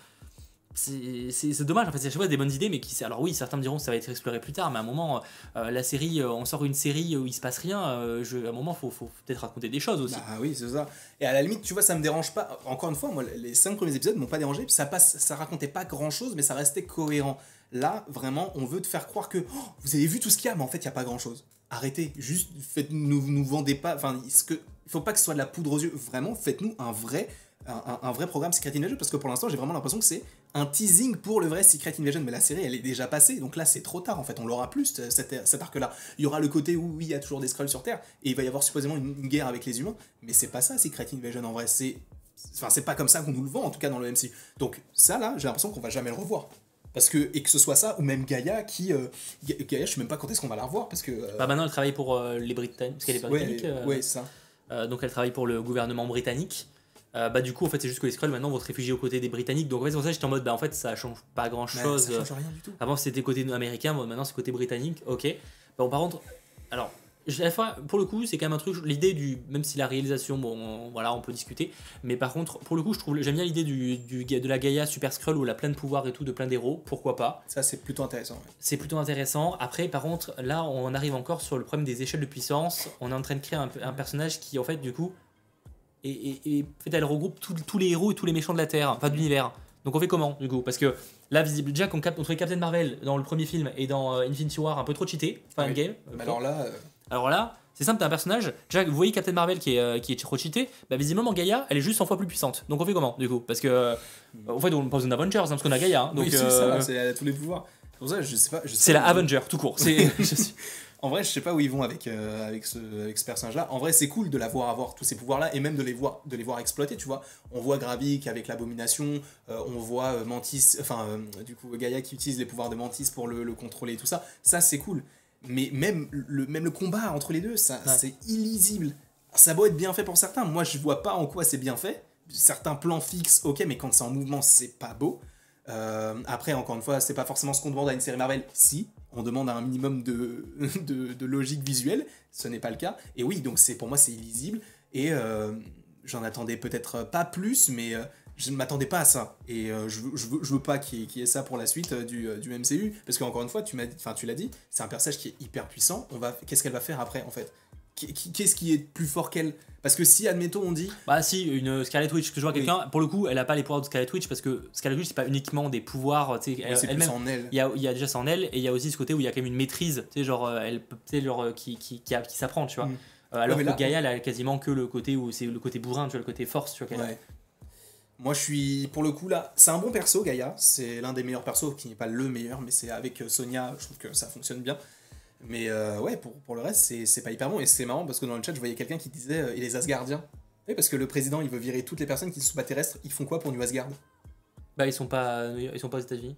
c'est dommage en fait c'est à chaque fois des bonnes idées mais qui alors oui certains me diront que ça va être exploré plus tard mais à un moment euh, la série euh, on sort une série où il se passe rien euh, je, à un moment faut, faut peut-être raconter des choses aussi Bah oui, c'est ça. Et à la limite, tu vois, ça me dérange pas. Encore une fois, moi, les cinq premiers épisodes m'ont pas dérangé. puis Ça passe, ça racontait pas grand chose, mais ça restait cohérent. Là, vraiment, on veut te faire croire que oh, vous avez vu tout ce qu'il y a, mais en fait, il y a pas grand chose. Arrêtez, juste faites nous nous vendez pas. Enfin, ce que faut pas que ce soit de la poudre aux yeux. Vraiment, faites-nous un vrai un, vrai programme Secret Invasion parce que pour l'instant, j'ai vraiment l'impression que c'est un teasing pour le vrai Secret Invasion. Mais la série, elle est déjà passée, donc là, c'est trop tard. En fait, on l'aura plus ce- cet, cet arc-là. Il y aura le côté où il y a toujours des Skrulls sur Terre et il va y avoir supposément une, une guerre avec les humains. Mais c'est pas ça, Secret Invasion en vrai. C'est Enfin, c'est pas comme ça qu'on nous le vend, en tout cas dans le MCU. Donc, ça là, j'ai l'impression qu'on va jamais le revoir. Parce que, et que ce soit ça, ou même Gaïa qui. euh, Ga- Gaïa, je sais même pas quand est-ce qu'on va la revoir, parce que. euh, bah maintenant elle travaille pour euh, les Britanniques parce qu'elle est ouais, britannique euh, ouais, ça. Euh, donc elle travaille pour le gouvernement britannique. Bah du coup en fait c'est juste que les Skrulls maintenant vont se réfugier aux côtés des Britanniques. Donc en fait c'est pour ça que j'étais en mode bah en fait ça change pas grand chose. ça change rien du tout. Avant c'était côté américain, maintenant c'est côté britannique. Ok. Bon par contre, alors la fois pour le coup c'est quand même un truc. L'idée du même si la réalisation bon on- voilà on peut discuter, mais par contre pour le coup je trouve j'aime bien l'idée du, du de la Gaïa Super Skrull où elle a plein de pouvoirs et tout de plein d'héros. Pourquoi pas Ça, c'est plutôt intéressant. ouais. c'est plutôt intéressant. Après, par contre, là, on arrive encore sur le problème des échelles de puissance. On est en train de créer un, un personnage qui, en fait, du coup, et, et, et en fait, elle regroupe tous- les héros et tous les méchants de la Terre, enfin de l'univers. Donc on fait comment, du coup? Parce que là, visible, déjà qu'on cap- on trouvait Captain Marvel dans le premier film et dans euh, Infinity War un peu trop cheaté, enfin Oui. Endgame. Mais alors là, euh, Alors là, c'est simple, t'as un personnage. Déjà, vous voyez Captain Marvel qui est, euh, qui est trop cheaté. Bah, visiblement, Gaïa, elle est juste 100 fois plus puissante. Donc on fait comment, du coup? Parce que, euh, en fait, on n'a pas besoin d'Avengers, hein, parce qu'on a Gaïa. hein. donc oui, c'est euh, ça, c'est- elle a tous les pouvoirs. C'est pour ça, je sais pas. c'est la Avenger, tout court. C'est, suis- En vrai, je sais pas où ils vont avec, euh, avec ce, avec ce personnage-là. En vrai, c'est cool de la voir avoir tous ces pouvoirs-là et même de les voir, de les voir exploiter, tu vois. On voit Gravik avec l'abomination, euh, on voit euh, Mantis, enfin, euh, du coup, Gaïa qui utilise les pouvoirs de Mantis pour le, le contrôler et tout ça. Ça, c'est cool. Mais même le, même le combat entre les deux, ça, Ouais. c'est illisible. Ça beau être bien fait pour certains, moi, je vois pas en quoi c'est bien fait. Certains plans fixes, ok, mais quand c'est en mouvement, c'est pas beau. Euh, après, encore une fois, c'est pas forcément ce qu'on demande à une série Marvel. Si, on demande un minimum de, de, de logique visuelle, ce n'est pas le cas. Et oui, donc c'est pour moi c'est illisible. Et euh, j'en attendais peut-être pas plus, mais euh, je ne m'attendais pas à ça. Et euh, je, je, veux, je veux pas qu'il y, ait- qu'il y ait ça pour la suite euh, du, euh, du MCU, parce qu'encore une fois, tu l'as dit, c'est un personnage qui est hyper puissant. On va, qu'est-ce qu'elle va faire après en fait? Qu'est-ce qui est plus fort qu'elle? Parce que si, admettons, on dit. Bah si, une Scarlet Witch, que je vois Oui. quelqu'un, pour le coup, elle a pas les pouvoirs de Scarlet Witch parce que Scarlet Witch, c'est pas uniquement des pouvoirs, tu sais, elle- c'est plus en elle. Il y a, il y a déjà ça en elle, et il y a aussi ce côté où il y a quand même une maîtrise, tu sais, genre, euh, elle, genre, euh, qui, qui, qui, qui s'apprend, tu vois. Mm. Euh, alors Ouais, que là- Gaïa, elle a quasiment que le côté où c'est le côté bourrin, tu vois, le côté force, tu vois. qu'elle a. Ouais. Moi, je suis. Pour le coup, là, c'est un bon perso, Gaïa. C'est l'un des meilleurs persos, qui n'est pas le meilleur, mais c'est avec euh, Sonia, je trouve que ça fonctionne bien. Mais euh, ouais, pour, pour le reste, c'est- pas hyper bon. Et c'est marrant parce que dans le chat, je voyais quelqu'un qui disait euh, et les Asgardiens Oui, parce que le président, il veut virer toutes les personnes qui ne sont pas terrestres. Ils font quoi pour New Asgard? Bah, ils sont pas, ils sont pas aux États-Unis.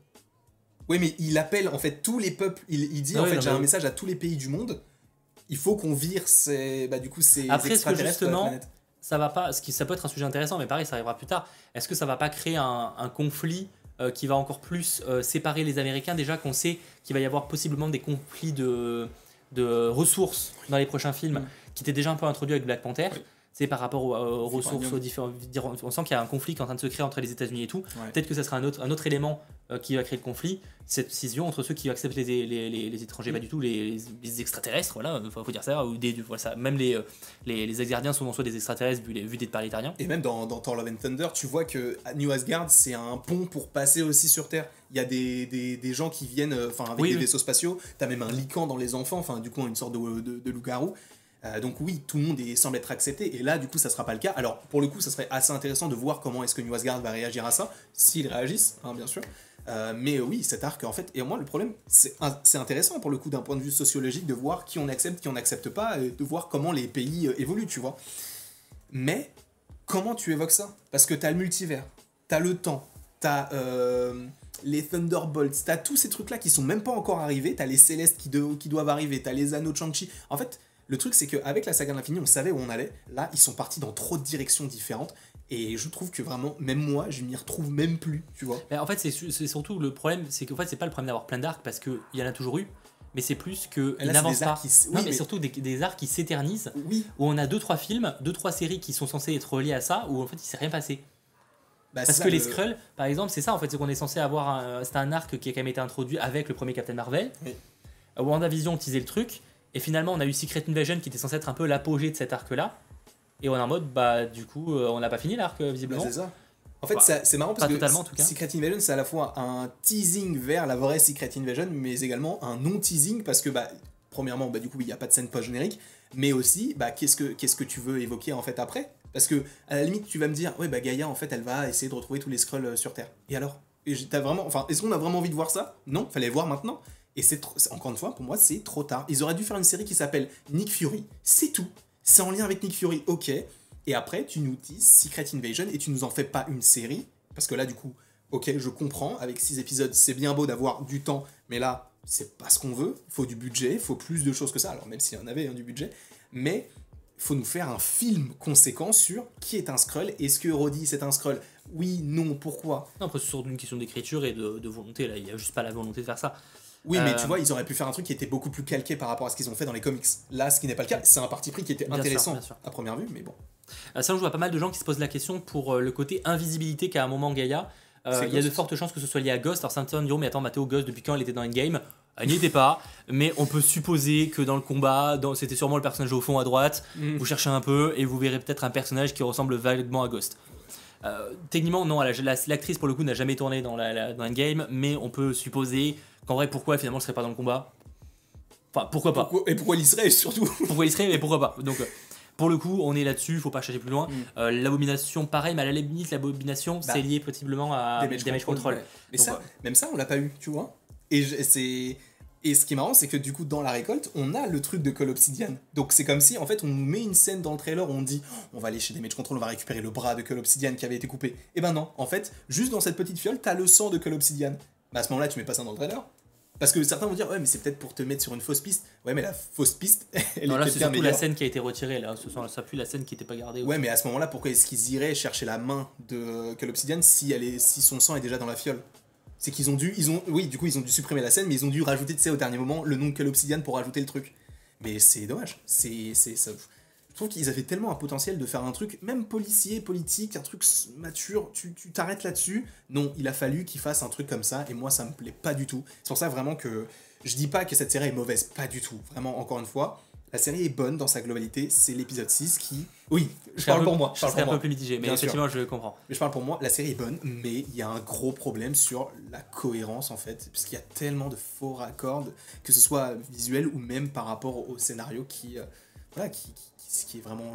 Oui, mais il appelle en fait tous les peuples. Il, il dit Ah en oui, fait, j'ai un oui. message à tous les pays du monde. Il faut qu'on vire ces, bah, du coup, ces Après, que extraterrestres de la justement, planète. Ça va pas, ce qui, ça peut être un sujet intéressant, mais pareil, ça arrivera plus tard. Est-ce que ça va pas créer un, un conflit euh, qui va encore plus euh, séparer les Américains? Déjà qu'on sait qu'il va y avoir possiblement des conflits de, de ressources dans les prochains films, Mm. qui étaient déjà un peu introduits avec Black Panther. Oui. C'est par rapport aux, ressources, aux différents. On sent qu'il y a un conflit qui est en train de se créer entre les États-Unis et tout. Ouais. Peut-être que ça sera un autre, un autre élément euh, qui va créer le conflit, cette scission entre ceux qui acceptent les, les, les, les étrangers, Mm. pas du tout, les, les extraterrestres, voilà, faut, faut dire ça, ou des, voilà, ça. même les, euh, les, les Asgardiens sont en soi des extraterrestres vu, vu des paritariens. Et même dans, dans Thor Love and Thunder, tu vois que New Asgard, c'est un pont pour passer aussi sur Terre. Il y a des, des, des gens qui viennent euh, enfin avec Oui, des oui. vaisseaux spatiaux. T'as même un lican dans les enfants, enfin, du coup, une sorte de, de, de loup-garou. Euh, donc, oui, tout le monde semble être accepté. Et là, du coup, ça sera pas le cas. Alors, pour le coup, ça serait assez intéressant de voir comment est-ce que New Asgard va réagir à ça, s'ils réagissent, hein, bien sûr. Euh, mais euh, oui, cet arc, en fait, et moi, le problème, c'est intéressant pour le coup, d'un point de vue sociologique, de voir qui on accepte, qui on n'accepte pas, et de voir comment les pays évoluent, tu vois. Mais comment tu évoques ça? Parce que t'as le multivers, t'as le temps, t'as euh, les Thunderbolts, t'as tous ces trucs-là qui sont même pas encore arrivés, t'as les Célestes qui, qui doivent arriver, t'as les anneaux de Shang-Chi. En fait, le truc, c'est qu'avec la saga de l'infini, on savait où on allait. Là, ils sont partis dans trop de directions différentes. Et je trouve que vraiment, même moi, je m'y retrouve même plus, tu vois. Mais en fait, c'est su- c'est surtout le problème, c'est qu'en fait, c'est pas le problème d'avoir plein d'arcs parce qu'il y en a toujours eu, mais c'est plus n'avancent des pas. qui s- Non, oui, mais, mais- surtout des, des arcs qui s'éternisent, Oui, où on a deux trois films, deux trois séries qui sont censées être reliées à ça, où en fait, il s'est rien passé. bah, Parce que les le- Skrulls, par exemple, c'est ça en fait, c'est qu'on est censé avoir. un- C'est un arc qui a quand même été introduit avec le premier Captain Marvel. Oui. WandaVision teasait le truc, et finalement on a eu Secret Invasion qui était censé être un peu l'apogée de cet arc-là. Et on est en mode, bah du coup, euh, on n'a pas fini l'arc euh, Bah, visiblement. c'est ça. En fait, Bah, c'est marrant parce que totalement, en tout cas. Secret Invasion, c'est à la fois un teasing vers la vraie Secret Invasion, mais également un non-teasing parce que, bah, premièrement, bah, du coup, il n'y a pas de scène post-générique, mais aussi, bah, qu'est-ce que, qu'est-ce que tu veux évoquer en fait après? Parce que, à la limite, tu vas me dire, ouais, bah, Gaïa, en fait, elle va essayer de retrouver tous les Skrulls euh, sur Terre. Et alors? Et vraiment, enfin, est-ce qu'on a vraiment envie de voir ça? Non, fallait voir maintenant. Et c'est encore une fois, pour moi, c'est trop tard. Ils auraient dû faire une série qui s'appelle Nick Fury. C'est tout. C'est en lien avec Nick Fury, ok. Et après, tu nous dis Secret Invasion et tu nous en fais pas une série. Parce que là, du coup, ok, je comprends. Avec six épisodes, c'est bien beau d'avoir du temps. Mais là, c'est pas ce qu'on veut. Il faut du budget, il faut plus de choses que ça. Alors, même s'il y en avait hein, du budget. Mais faut nous faire un film conséquent sur qui est un Skrull. Est-ce que Roddy, c'est un Skrull? Oui, non, pourquoi? Non, après, c'est surtout une question d'écriture et de, de volonté. Là, il n'y a juste pas la volonté de faire ça. Oui, mais Euh, tu vois, ils auraient pu faire un truc qui était beaucoup plus calqué par rapport à ce qu'ils ont fait dans les comics. Là, ce qui n'est pas le cas, c'est un parti pris qui était Bien sûr, intéressant bien sûr. à première vue, mais bon. Euh, ça, je vois pas mal de gens qui se posent la question pour euh, le côté invisibilité qu'a à un moment Gaïa. Euh, Il y a de fortes chances que ce soit lié à Ghost. Alors certains diront, mais attends, Mathéo Ghost, depuis quand elle était dans Endgame? Elle n'y était pas, mais on peut supposer que dans le combat, dans- c'était sûrement le personnage au fond à droite. Mm. Vous cherchez un peu et vous verrez peut-être un personnage qui ressemble vaguement à Ghost. Euh, techniquement, non, la- la- l'actrice pour le coup n'a jamais tourné dans, la, la- dans Endgame, mais on peut supposer qu'en vrai, pourquoi finalement elle serait pas dans le combat? Enfin, pourquoi pas. Pourquoi- et pourquoi il serait surtout? Pourquoi il serait mais pourquoi pas. Donc euh, pour le coup on est là-dessus faut pas chercher plus loin. Mm. Euh, l'abomination pareil mais à la limite l'abomination Bah, c'est lié possiblement à Damage damage, control, ouais. Mais Donc, ça, même ça, on l'a pas eu, tu vois? Et c'est et ce qui est marrant, c'est que du coup, dans la récolte, on a le truc de Call Obsidian. Donc c'est comme si, en fait, on nous met une scène dans le trailer où on dit, Oh, on va aller chez Damage Control, on va récupérer le bras de Call Obsidian qui avait été coupé. Et ben non, en fait, juste dans cette petite fiole, t'as le sang de Call Obsidian. Bah à ce moment-là, tu mets pas ça dans le trailer. Parce que certains vont dire, ouais, mais c'est peut-être pour te mettre sur une fausse piste. Ouais, mais la fausse piste, elle non est là c'est surtout la scène qui a été retirée là ce sont ça pue la scène qui était pas gardée Ouais, mais à ce moment-là, pourquoi est-ce qu'ils iraient chercher la main de Call Obsidian si, elle est, si son sang est déjà dans la fiole? C'est qu'ils ont dû, ils ont, oui, du coup, ils ont dû supprimer la scène, mais ils ont dû rajouter, tu sais, au dernier moment, le nom de Call Obsidian pour rajouter le truc. Mais c'est dommage. C'est, c'est, ça. Je trouve qu'ils avaient tellement un potentiel de faire un truc, même policier, politique, un truc mature. Tu, tu t'arrêtes là-dessus. Non, il a fallu qu'ils fassent un truc comme ça, et moi, ça me plaît pas du tout. C'est pour ça vraiment que je dis pas que cette série est mauvaise, pas du tout. Vraiment, encore une fois. La série est bonne dans sa globalité, c'est l'épisode 6 qui... Oui, je parle peu- pour moi. Je parle serais un pour peu plus mitigé, mais Bien sûr. effectivement, je comprends. Mais je parle pour moi, la série est bonne, mais il y a un gros problème sur la cohérence en fait, parce qu'il y a tellement de faux raccords, que ce soit visuel ou même par rapport au scénario qui, euh, voilà, qui, qui, qui- est vraiment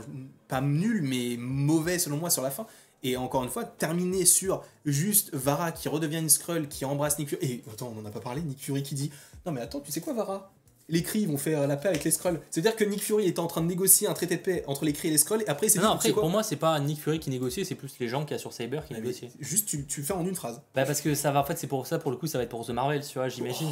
pas nul, mais mauvais selon moi sur la fin. Et encore une fois, terminer sur juste Vara qui redevient une Skrull, qui embrasse Nick Fury. Et attends, on en a pas parlé, Nick Fury qui dit Non, mais attends, tu sais quoi, Vara? Les Kree vont faire la paix avec les Skrulls. C'est-à-dire que Nick Fury était en train de négocier un traité de paix entre les Kree et les Skrulls, et après, c'est Non, après, pour moi, c'est pas Nick Fury qui négocie, c'est plus les gens qui a sur Cyber qui Ah, mais négocient. Juste, tu, tu fais en une phrase. Bah, parce que ça va, en fait, c'est pour ça, pour le coup, ça va être pour The Marvel, tu vois, j'imagine.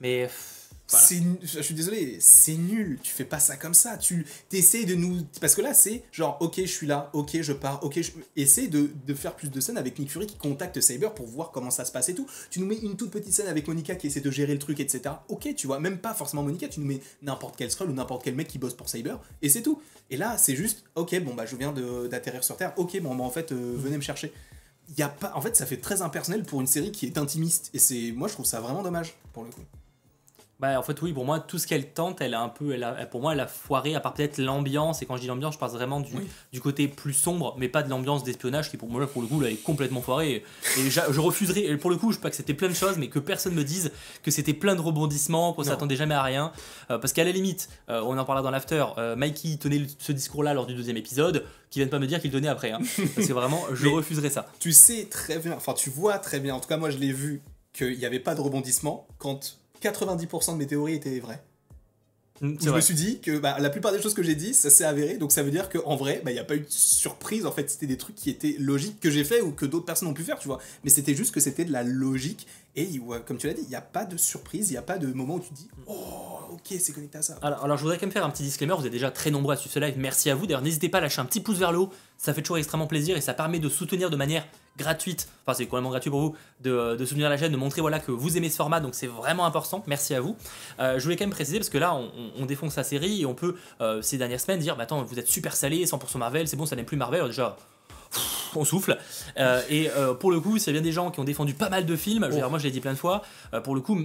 Mais. pff, voilà. Je suis désolé, c'est nul. Tu fais pas ça comme ça. Tu essaies de nous, parce que là c'est genre, ok, je suis là, ok, je pars, ok, je... essaie de, de faire plus de scènes avec Nick Fury qui contacte Cyber pour voir comment ça se passe et tout. Tu nous mets une toute petite scène avec Monica qui essaie de gérer le truc, etc. Ok, tu vois, même pas forcément Monica, tu nous mets n'importe quel scroll ou n'importe quel mec qui bosse pour Cyber et c'est tout. Et là c'est juste, ok, bon bah je viens d'atterrir sur Terre. Ok, bon bah en fait euh, venez me chercher. Y a pas, en fait, ça fait très impersonnel pour une série qui est intimiste et c'est, moi je trouve ça vraiment dommage pour le coup. Bah, en fait, oui, pour moi, tout ce qu'elle tente, elle a un peu. Elle a, pour moi, elle a foiré, à part peut-être l'ambiance. Et quand je dis l'ambiance, je parle vraiment du, Oui. du côté plus sombre, mais pas de l'ambiance d'espionnage qui, pour moi, pour le coup, là, est complètement foirée. Et je refuserai, et pour le coup, je sais pas que c'était plein de choses, mais que personne me dise que c'était plein de rebondissements, qu'on s'attendait jamais à rien. Euh, parce qu'à la limite, euh, on en parlera dans l'after, euh, Mikey tenait ce discours-là lors du deuxième épisode, qui viennent pas me dire qu'il le donnait après. hein. parce que vraiment, je Mais- refuserai ça. tu sais très bien, enfin tu vois très bien, en tout cas moi je l'ai vu, qu'il n'y avait pas de rebondissement quand 90% de mes théories étaient vraies. Mm, Où je vrai. me suis dit que bah, la plupart des choses que j'ai dit, ça s'est avéré, donc ça veut dire qu'en vrai, bah, il n'y a pas eu de surprise, en fait c'était des trucs qui étaient logiques que j'ai fait ou que d'autres personnes ont pu faire, tu vois. Mais c'était juste que c'était de la logique, et comme tu l'as dit, il n'y a pas de surprise, il n'y a pas de moment où tu te dis, oh ok c'est connecté à ça. Alors, alors, je voudrais quand même faire un petit disclaimer, vous êtes déjà très nombreux à suivre ce live, merci à vous. D'ailleurs, n'hésitez pas à lâcher un petit pouce vers le haut, ça fait toujours extrêmement plaisir et ça permet de soutenir de manière gratuite, enfin c'est complètement gratuit pour vous, de, de soutenir la chaîne, de montrer voilà, que vous aimez ce format, donc c'est vraiment important, merci à vous. Euh, je voulais quand même préciser, parce que là, on, on- on défonce la série et on peut, euh, ces dernières semaines, dire, bah attends, vous êtes super salé, 100% Marvel, c'est bon, ça n'aime plus Marvel, déjà... On souffle. Euh, et euh, pour le coup, a bien des gens qui ont défendu pas mal de films, je veux dire, moi je l'ai dit plein de fois, euh, pour le coup,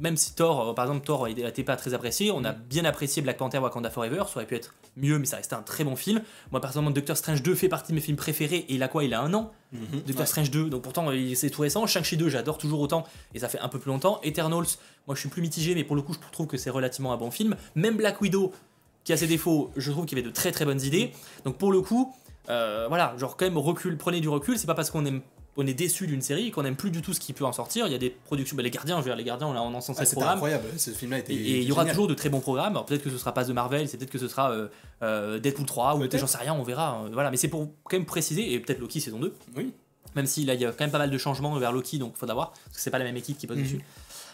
même si Thor, par exemple, Thor n'était pas très apprécié, on a bien apprécié Black Panther Wakanda Forever, ça aurait pu être mieux, mais ça restait un très bon film. Moi, personnellement, Doctor Strange 2 fait partie de mes films préférés, et il a quoi Il a un an Mhm. Doctor Ouais. Strange 2, donc pourtant c'est tout récent. Shang-Chi 2, j'adore toujours autant, et ça fait un peu plus longtemps. Eternals, moi je suis plus mitigé, mais pour le coup, je trouve que c'est relativement un bon film. Même Black Widow, qui a ses défauts, je trouve qu'il y avait de très très bonnes idées. Donc pour le coup, euh, voilà, genre quand même recul, prenez du recul, c'est pas parce qu'on aime. On est déçu d'une série qu'on aime plus du tout ce qui peut en sortir. Il y a des productions, bah, les gardiens, je veux dire, les gardiens, on a en sens Ah, le c'était programme. incroyable, ce film-là était Et et il y aura toujours de très bons programmes. Peut-être que ce sera pas The Marvel, c'est peut-être que ce sera euh, euh, Deadpool 3 ou j'en sais rien, on verra. euh, Voilà, mais c'est pour quand même préciser et peut-être Loki saison 2. Oui. Même si là il y a quand même pas mal de changements vers Loki, donc faut voir parce que c'est pas la même équipe qui bosse Mhm. dessus.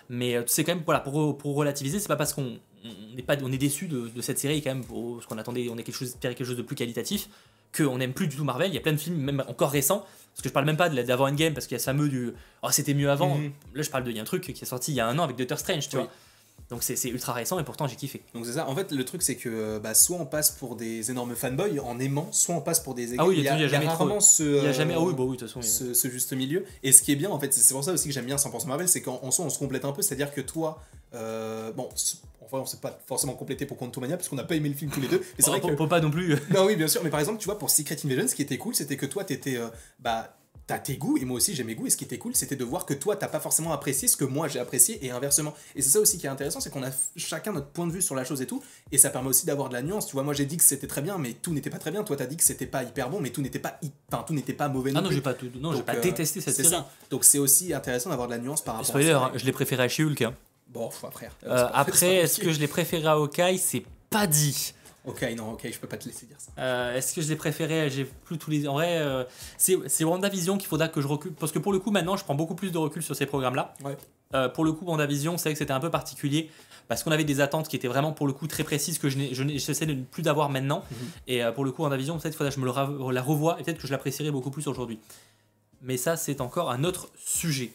Mais c'est quand même voilà pour, pour relativiser, c'est pas parce qu'on on n'est pas on est déçu de, de cette série quand même pour ce qu'on attendait, on est quelque chose espérait quelque chose de plus qualitatif qu'on n'aime plus du tout Marvel. Il y a plein de films même encore récents parce que je parle même pas d'avant Endgame parce qu'il y a ce fameux du oh c'était mieux avant. Mhm. Là je parle de il y a un truc qui est sorti il y a un an avec Doctor Strange, tu Oui. vois. Donc c'est ultra récent et pourtant j'ai kiffé. Donc c'est ça. En fait, le truc c'est que bah, soit on passe pour des énormes fanboys en aimant, soit on passe pour des Ah oui, il y a, jamais trop- ce, Il y a euh, jamais ah oui bah oui de toute façon. a- ce, juste milieu. Et ce qui est bien, en fait, c'est pour ça aussi que j'aime bien 100% Marvel, c'est qu'en en soi, on se complète un peu. C'est-à-dire que toi, euh, bon, vrai, on s'est pas forcément complété pour Quantumania, parce qu'on n'a pas aimé le film tous les deux. Mais c'est vrai que. faut pas non plus. Non, oui, bien sûr. Mais par exemple, tu vois, pour Secret Invasion, ce qui était cool, c'était que toi, t'étais. euh, bah, t'as tes goûts, et moi aussi j'ai mes goûts. Et ce qui était cool, c'était de voir que toi, t'as pas forcément apprécié ce que moi j'ai apprécié, et inversement. Et c'est ça aussi qui est intéressant, c'est qu'on a chacun notre point de vue sur la chose et tout. Et ça permet aussi d'avoir de la nuance. Tu vois, moi j'ai dit que c'était très bien, mais tout n'était pas très bien. Toi, t'as dit que c'était pas hyper bon, mais tout n'était pas, enfin, tout n'était pas mauvais Ah non non, j'ai pas tout, non, j'ai pas euh, détesté cette série. ça. Donc c'est aussi intéressant d'avoir de la nuance par rapport Spoiler, à ça. hein, je l'ai préféré à She-Hulk. hein. Bon, après. Euh, après, est-ce que je l'ai préféré à Hawkeye? C'est pas dit. Ok, non, ok, je peux pas te laisser dire ça. Euh, est-ce que je l'ai préféré? J'ai plus tous les. En vrai, euh, c'est WandaVision qu'il faudra que je recule. Parce que pour le coup, maintenant, je prends beaucoup plus de recul sur ces programmes-là. Ouais. Euh, pour le coup, WandaVision, c'est vrai que c'était un peu particulier. Parce qu'on avait des attentes qui étaient vraiment, pour le coup, très précises que je de ne plus d'avoir maintenant. Mhm. Et euh, pour le coup, WandaVision, peut-être qu'il faudra que je me le ra- la revoie et peut-être que je l'apprécierai beaucoup plus aujourd'hui. Mais ça, c'est encore un autre sujet.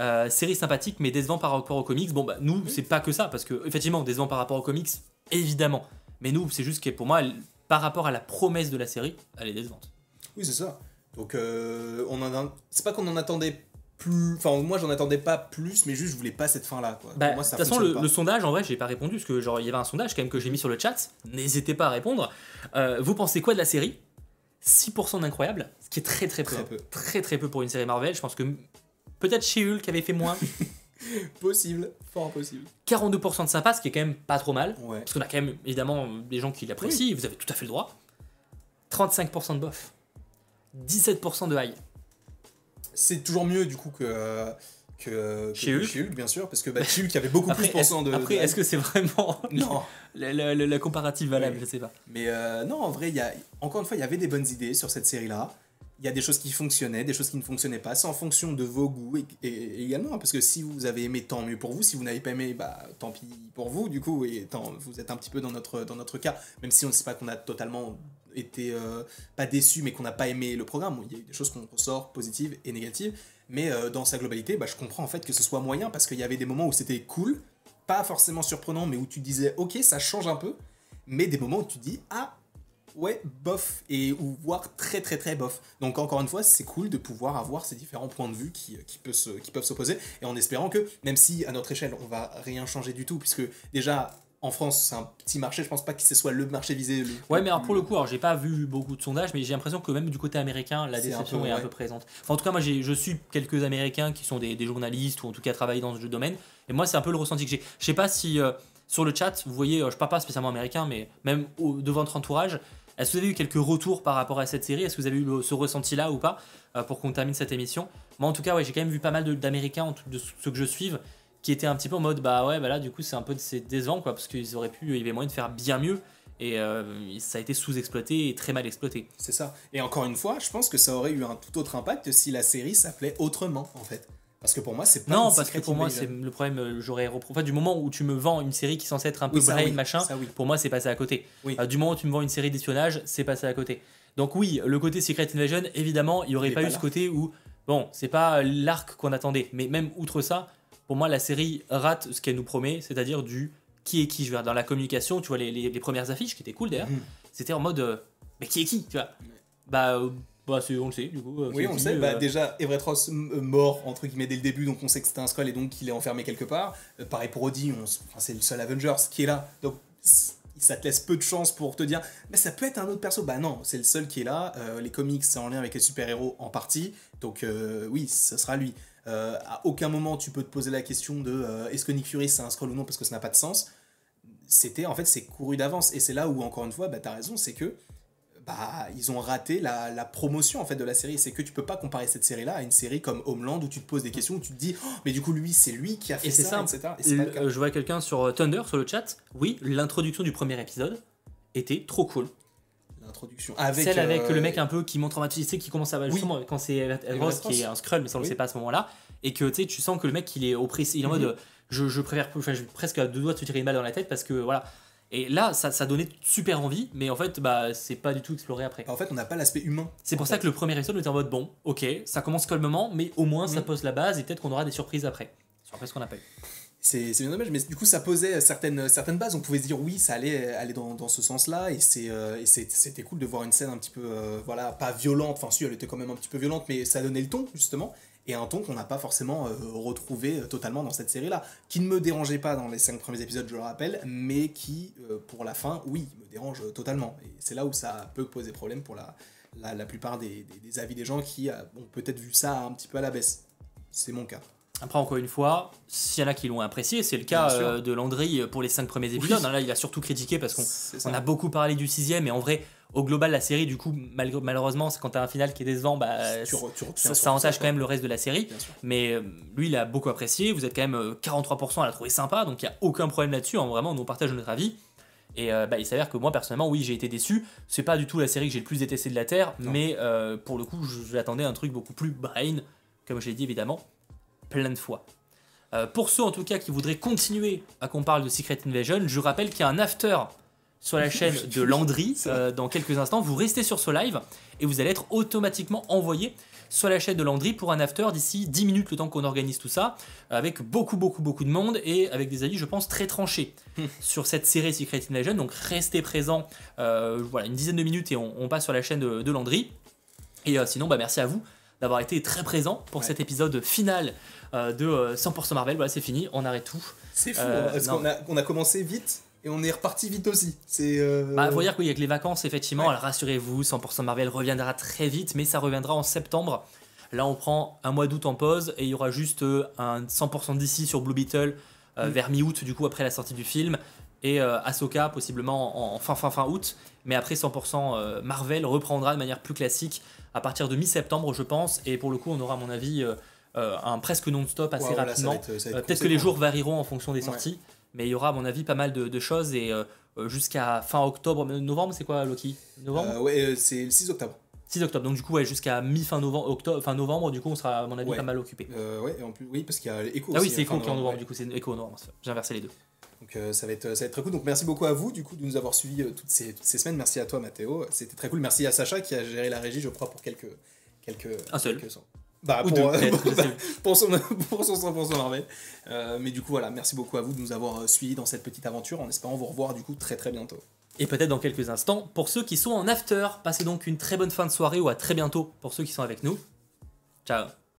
Euh, série sympathique, mais décevant par rapport aux comics. Bon, bah, nous, c'est pas que ça, parce que, effectivement, décevant par rapport aux comics, évidemment. Mais nous, c'est juste que pour moi, elle- par rapport à la promesse de la série, elle est décevante. Oui, c'est ça. Donc, euh, on en a... c'est pas qu'on en attendait plus. Enfin, moi, j'en attendais pas plus, mais juste, je voulais pas cette fin-là. quoi. Bah, de toute façon, le, sondage, en vrai, j'ai pas répondu parce que genre il y avait un sondage quand même que j'ai mis sur le chat. N'hésitez pas à répondre. Euh, vous pensez quoi de la série? 6% d'incroyable, ce qui est très très peu. Très peu. Très très peu pour une série Marvel. Je pense que peut-être chez Hulk avait fait moins. Possible, fort possible. 42% de sympa, ce qui est quand même pas trop mal. Ouais. Parce qu'on a quand même évidemment des gens qui l'apprécient, vous avez tout à fait le droit. 35% de bof. 17% de high. C'est toujours mieux, du coup, que. que, que Chez Hulk. bien sûr, parce que bah, chez Hulk, avait beaucoup Après, plus de. après, de- est-ce que c'est vraiment Non. la, la- la- la comparative valable Oui. Je sais pas. Mais euh, non, en vrai, y a, encore une fois, il y avait des bonnes idées sur cette série-là. Il y a des choses qui fonctionnaient, des choses qui ne fonctionnaient pas. C'est en fonction de vos goûts et, également. hein, Parce que si vous avez aimé, tant mieux pour vous. Si vous n'avez pas aimé, bah, tant pis pour vous, du coup. Et tant, vous êtes un petit peu dans notre, dans notre cas. Même si on ne sait pas qu'on a totalement été, euh, pas déçu, mais qu'on n'a pas aimé le programme. Il y a eu des choses qu'on ressort positives et négatives. Mais euh, dans sa globalité, bah, je comprends en fait que ce soit moyen. Parce qu'il y avait des moments où c'était cool. Pas forcément surprenant, mais où tu disais, ok, ça change un peu. Mais des moments où tu dis, ah, ouais, bof, et ou voire très très très bof. Donc encore une fois, c'est cool de pouvoir avoir ces différents points de vue qui, qui, peut se- qui peuvent s'opposer, et en espérant que, même si à notre échelle, on va rien changer du tout, puisque déjà, en France, c'est un petit marché, je pense pas que ce soit le marché visé. le- Ouais, mais alors pour le coup, alors j'ai pas vu beaucoup de sondages, mais j'ai l'impression que même du côté américain, la un déception peu, est un ouais. peu présente. Enfin, en tout cas, moi je suis quelques Américains qui sont des, des journalistes ou en tout cas travaillent dans ce domaine, et moi c'est un peu le ressenti que j'ai. Je sais pas si euh, sur le chat, vous voyez, euh, je parle pas spécialement américain, mais même au, de votre entourage, est-ce que vous avez eu quelques retours par rapport à cette série? Est-ce que vous avez eu ce ressenti-là ou pas euh, pour qu'on termine cette émission? Moi en tout cas, j'ai quand même vu pas mal d'Américains, de ceux que je suive, qui étaient un petit peu en mode bah ouais, bah là du coup c'est un peu décevant quoi, parce qu'ils auraient pu, il y avait moyen de faire bien mieux. Et euh, ça a été sous-exploité et très mal exploité. C'est ça. Et encore une fois, je pense que ça aurait eu un tout autre impact si la série s'appelait autrement, en fait. Parce que pour moi, c'est pas Non, parce que pour moi, c'est le problème. euh, J'aurais repro- en fait, du moment où tu me vends une série qui est censée être un peu Oui, machin, oui. pour moi, c'est passé à côté. Euh, du moment où tu me vends une série d'espionnage, c'est passé à côté. Donc oui, le côté Secret Invasion, évidemment, il n'y aurait pas, pas eu là. ce côté où, bon, c'est pas l'arc qu'on attendait, mais même outre ça, pour moi, la série rate ce qu'elle nous promet, c'est-à-dire du qui est qui. Je veux dire, dans la communication, tu vois, les, les- les premières affiches qui étaient cool d'ailleurs, Mhm. c'était en mode, euh, mais qui est qui, tu vois? Bah, euh, bah on le sait, du coup. euh, Oui, on le sait. Bah, euh, déjà, Everett Ross euh, mort, entre guillemets, dès le début, donc on sait que c'était un Skrull et donc qu'il est enfermé quelque part. Euh, pareil pour Odie, on s- enfin, c'est le seul Avengers qui est là. Donc ça te laisse peu de chance pour te dire, mais ça peut être un autre perso. Bah non, c'est le seul qui est là. Euh, les comics, c'est en lien avec les super-héros en partie. Donc euh, oui, ce sera lui. À aucun moment tu peux te poser la question de est-ce que Nick Fury c'est un Skrull ou non parce que ça n'a pas de sens. C'était en fait c'est couru d'avance et c'est là où encore une fois bah t'as raison c'est que bah, ils ont raté la, la promotion en fait de la série. C'est que tu peux pas comparer cette série-là à une série comme Homeland où tu te poses des questions, où tu te dis, Oh, mais du coup lui c'est lui qui a fait Et ça, etc. Et c'est pas le cas. Euh, je vois quelqu'un sur euh, Thunder, sur le chat. Oui, l'introduction du premier épisode était trop cool. L'introduction avec Celle avec euh, le mec un peu qui montre en tu sais, qui commence à justement quand c'est Ross qui est un Skrull, mais ça on le Oui. sait pas à ce moment-là, et que tu sais, tu sens que le mec il est oppressé, il est en Mhm. mode euh, je, je préfère, enfin, je presque à deux doigts de se tirer une balle dans la tête parce que voilà. Et là, ça, ça donnait super envie, mais en fait, bah, c'est pas du tout exploré après. En fait, on n'a pas l'aspect humain. C'est pour ça que le premier épisode était en mode bon, ok, ça commence calmement, mais au moins ça pose la base et peut-être qu'on aura des surprises après. Surprise qu'on n'a pas eu. C'est bien dommage, mais du coup, ça posait certaines, certaines bases. On pouvait se dire, oui, ça allait aller dans, dans ce sens-là. Et euh, c'était cool de voir une scène un petit peu, euh, voilà, pas violente. Enfin, si, elle était quand même un petit peu violente, mais ça donnait le ton, justement. Et un ton qu'on n'a pas forcément euh, retrouvé euh, totalement dans cette série-là. Qui ne me dérangeait pas dans les cinq premiers épisodes, je le rappelle, mais qui, euh, pour la fin, oui, me dérange totalement. Et c'est là où ça peut poser problème pour la, la, la plupart des, des- des avis des gens qui euh, ont peut-être vu ça un petit peu à la baisse. C'est mon cas. Après, encore une fois, s'il y en a qui l'ont apprécié, c'est le cas euh, de Landry pour les cinq premiers épisodes. Là, il a surtout critiqué parce qu'on a beaucoup parlé du sixième, et en vrai, au global, la série, du coup, malgré- malheureusement, c'est quand t'as un final qui est décevant, bah, Tu tu ça, entache quand même le reste de la série. Mais euh, lui, il a beaucoup apprécié. Vous êtes quand même euh, 43% à la trouver sympa, donc il n'y a aucun problème là-dessus. hein, vraiment, on partage notre avis. Et euh, bah, il s'avère que moi, personnellement, oui, j'ai été déçu. C'est pas du tout la série que j'ai le plus détesté de la Terre, Non. mais euh, pour le coup, je- j'attendais un truc beaucoup plus brain, comme je l'ai dit évidemment, plein de fois. Euh, pour ceux en tout cas qui voudraient continuer à qu'on parle de Secret Invasion, je rappelle qu'il y a un after sur la chaîne de Landry euh, dans quelques instants. Vous restez sur ce live et vous allez être automatiquement envoyé sur la chaîne de Landry pour un after d'ici 10 minutes, le temps qu'on organise tout ça, avec beaucoup, beaucoup, beaucoup de monde et avec des avis, je pense, très tranchés sur cette série Secret Invasion. Donc restez présents, euh, voilà, une dizaine de minutes et on, on passe sur la chaîne de, de Landry. Et euh, sinon, bah, merci à vous d'avoir été très présents pour Ouais. cet épisode final euh, de euh, 100% Marvel. Voilà, c'est fini, on arrête tout. C'est fou, hein, parce non. qu'on a, on a commencé vite? Et on est reparti vite aussi. C'est. euh, Bah, faut dire qu'avec les vacances, effectivement, Ouais. alors rassurez-vous, 100% Marvel reviendra très vite, mais ça reviendra en septembre. Là, on prend un mois d'août en pause et il y aura juste euh, un 100% d'ici sur Blue Beetle euh, Mm. vers mi-août, du coup, après la sortie du film. Et euh, Ahsoka, possiblement en, en fin, fin, fin août. Mais après, 100% euh, Marvel reprendra de manière plus classique à partir de mi-septembre, je pense. Et pour le coup, on aura, à mon avis, euh, un presque non-stop assez rapidement. Peut-être que les jours varieront en fonction des sorties, mais il y aura à mon avis pas mal de, de choses et euh, euh, jusqu'à fin octobre, novembre, c'est quoi Loki? Novembre? Euh, ouais, c'est le 6 octobre. 6 octobre, donc du coup ouais, jusqu'à mi-fin novembre, octobre, fin novembre, du coup on sera à mon avis Ouais. pas mal occupé. Euh, ouais, en plus, oui, parce qu'il y a Echo Ah oui, c'est hein, Echo qui est en novembre, ouais. du coup c'est Echo en novembre, j'ai inversé les deux. Donc euh, ça, va être, ça va être très cool. Donc merci beaucoup à vous du coup de nous avoir suivis euh, toutes, ces, toutes ces semaines. Merci à toi Mathéo. C'était très cool. Merci à Sacha qui a géré la régie, je crois, pour quelques. quelques Un seul. quelques. Bah, Ou pour, deux, euh, sais pour, son, pour son 100% Marvel. Euh, mais du coup, voilà, merci beaucoup à vous de nous avoir euh, suivis dans cette petite aventure en espérant vous revoir du coup très très bientôt. Et peut-être dans quelques instants, pour ceux qui sont en after, passez donc une très bonne fin de soirée ou à très bientôt pour ceux qui sont avec nous. Ciao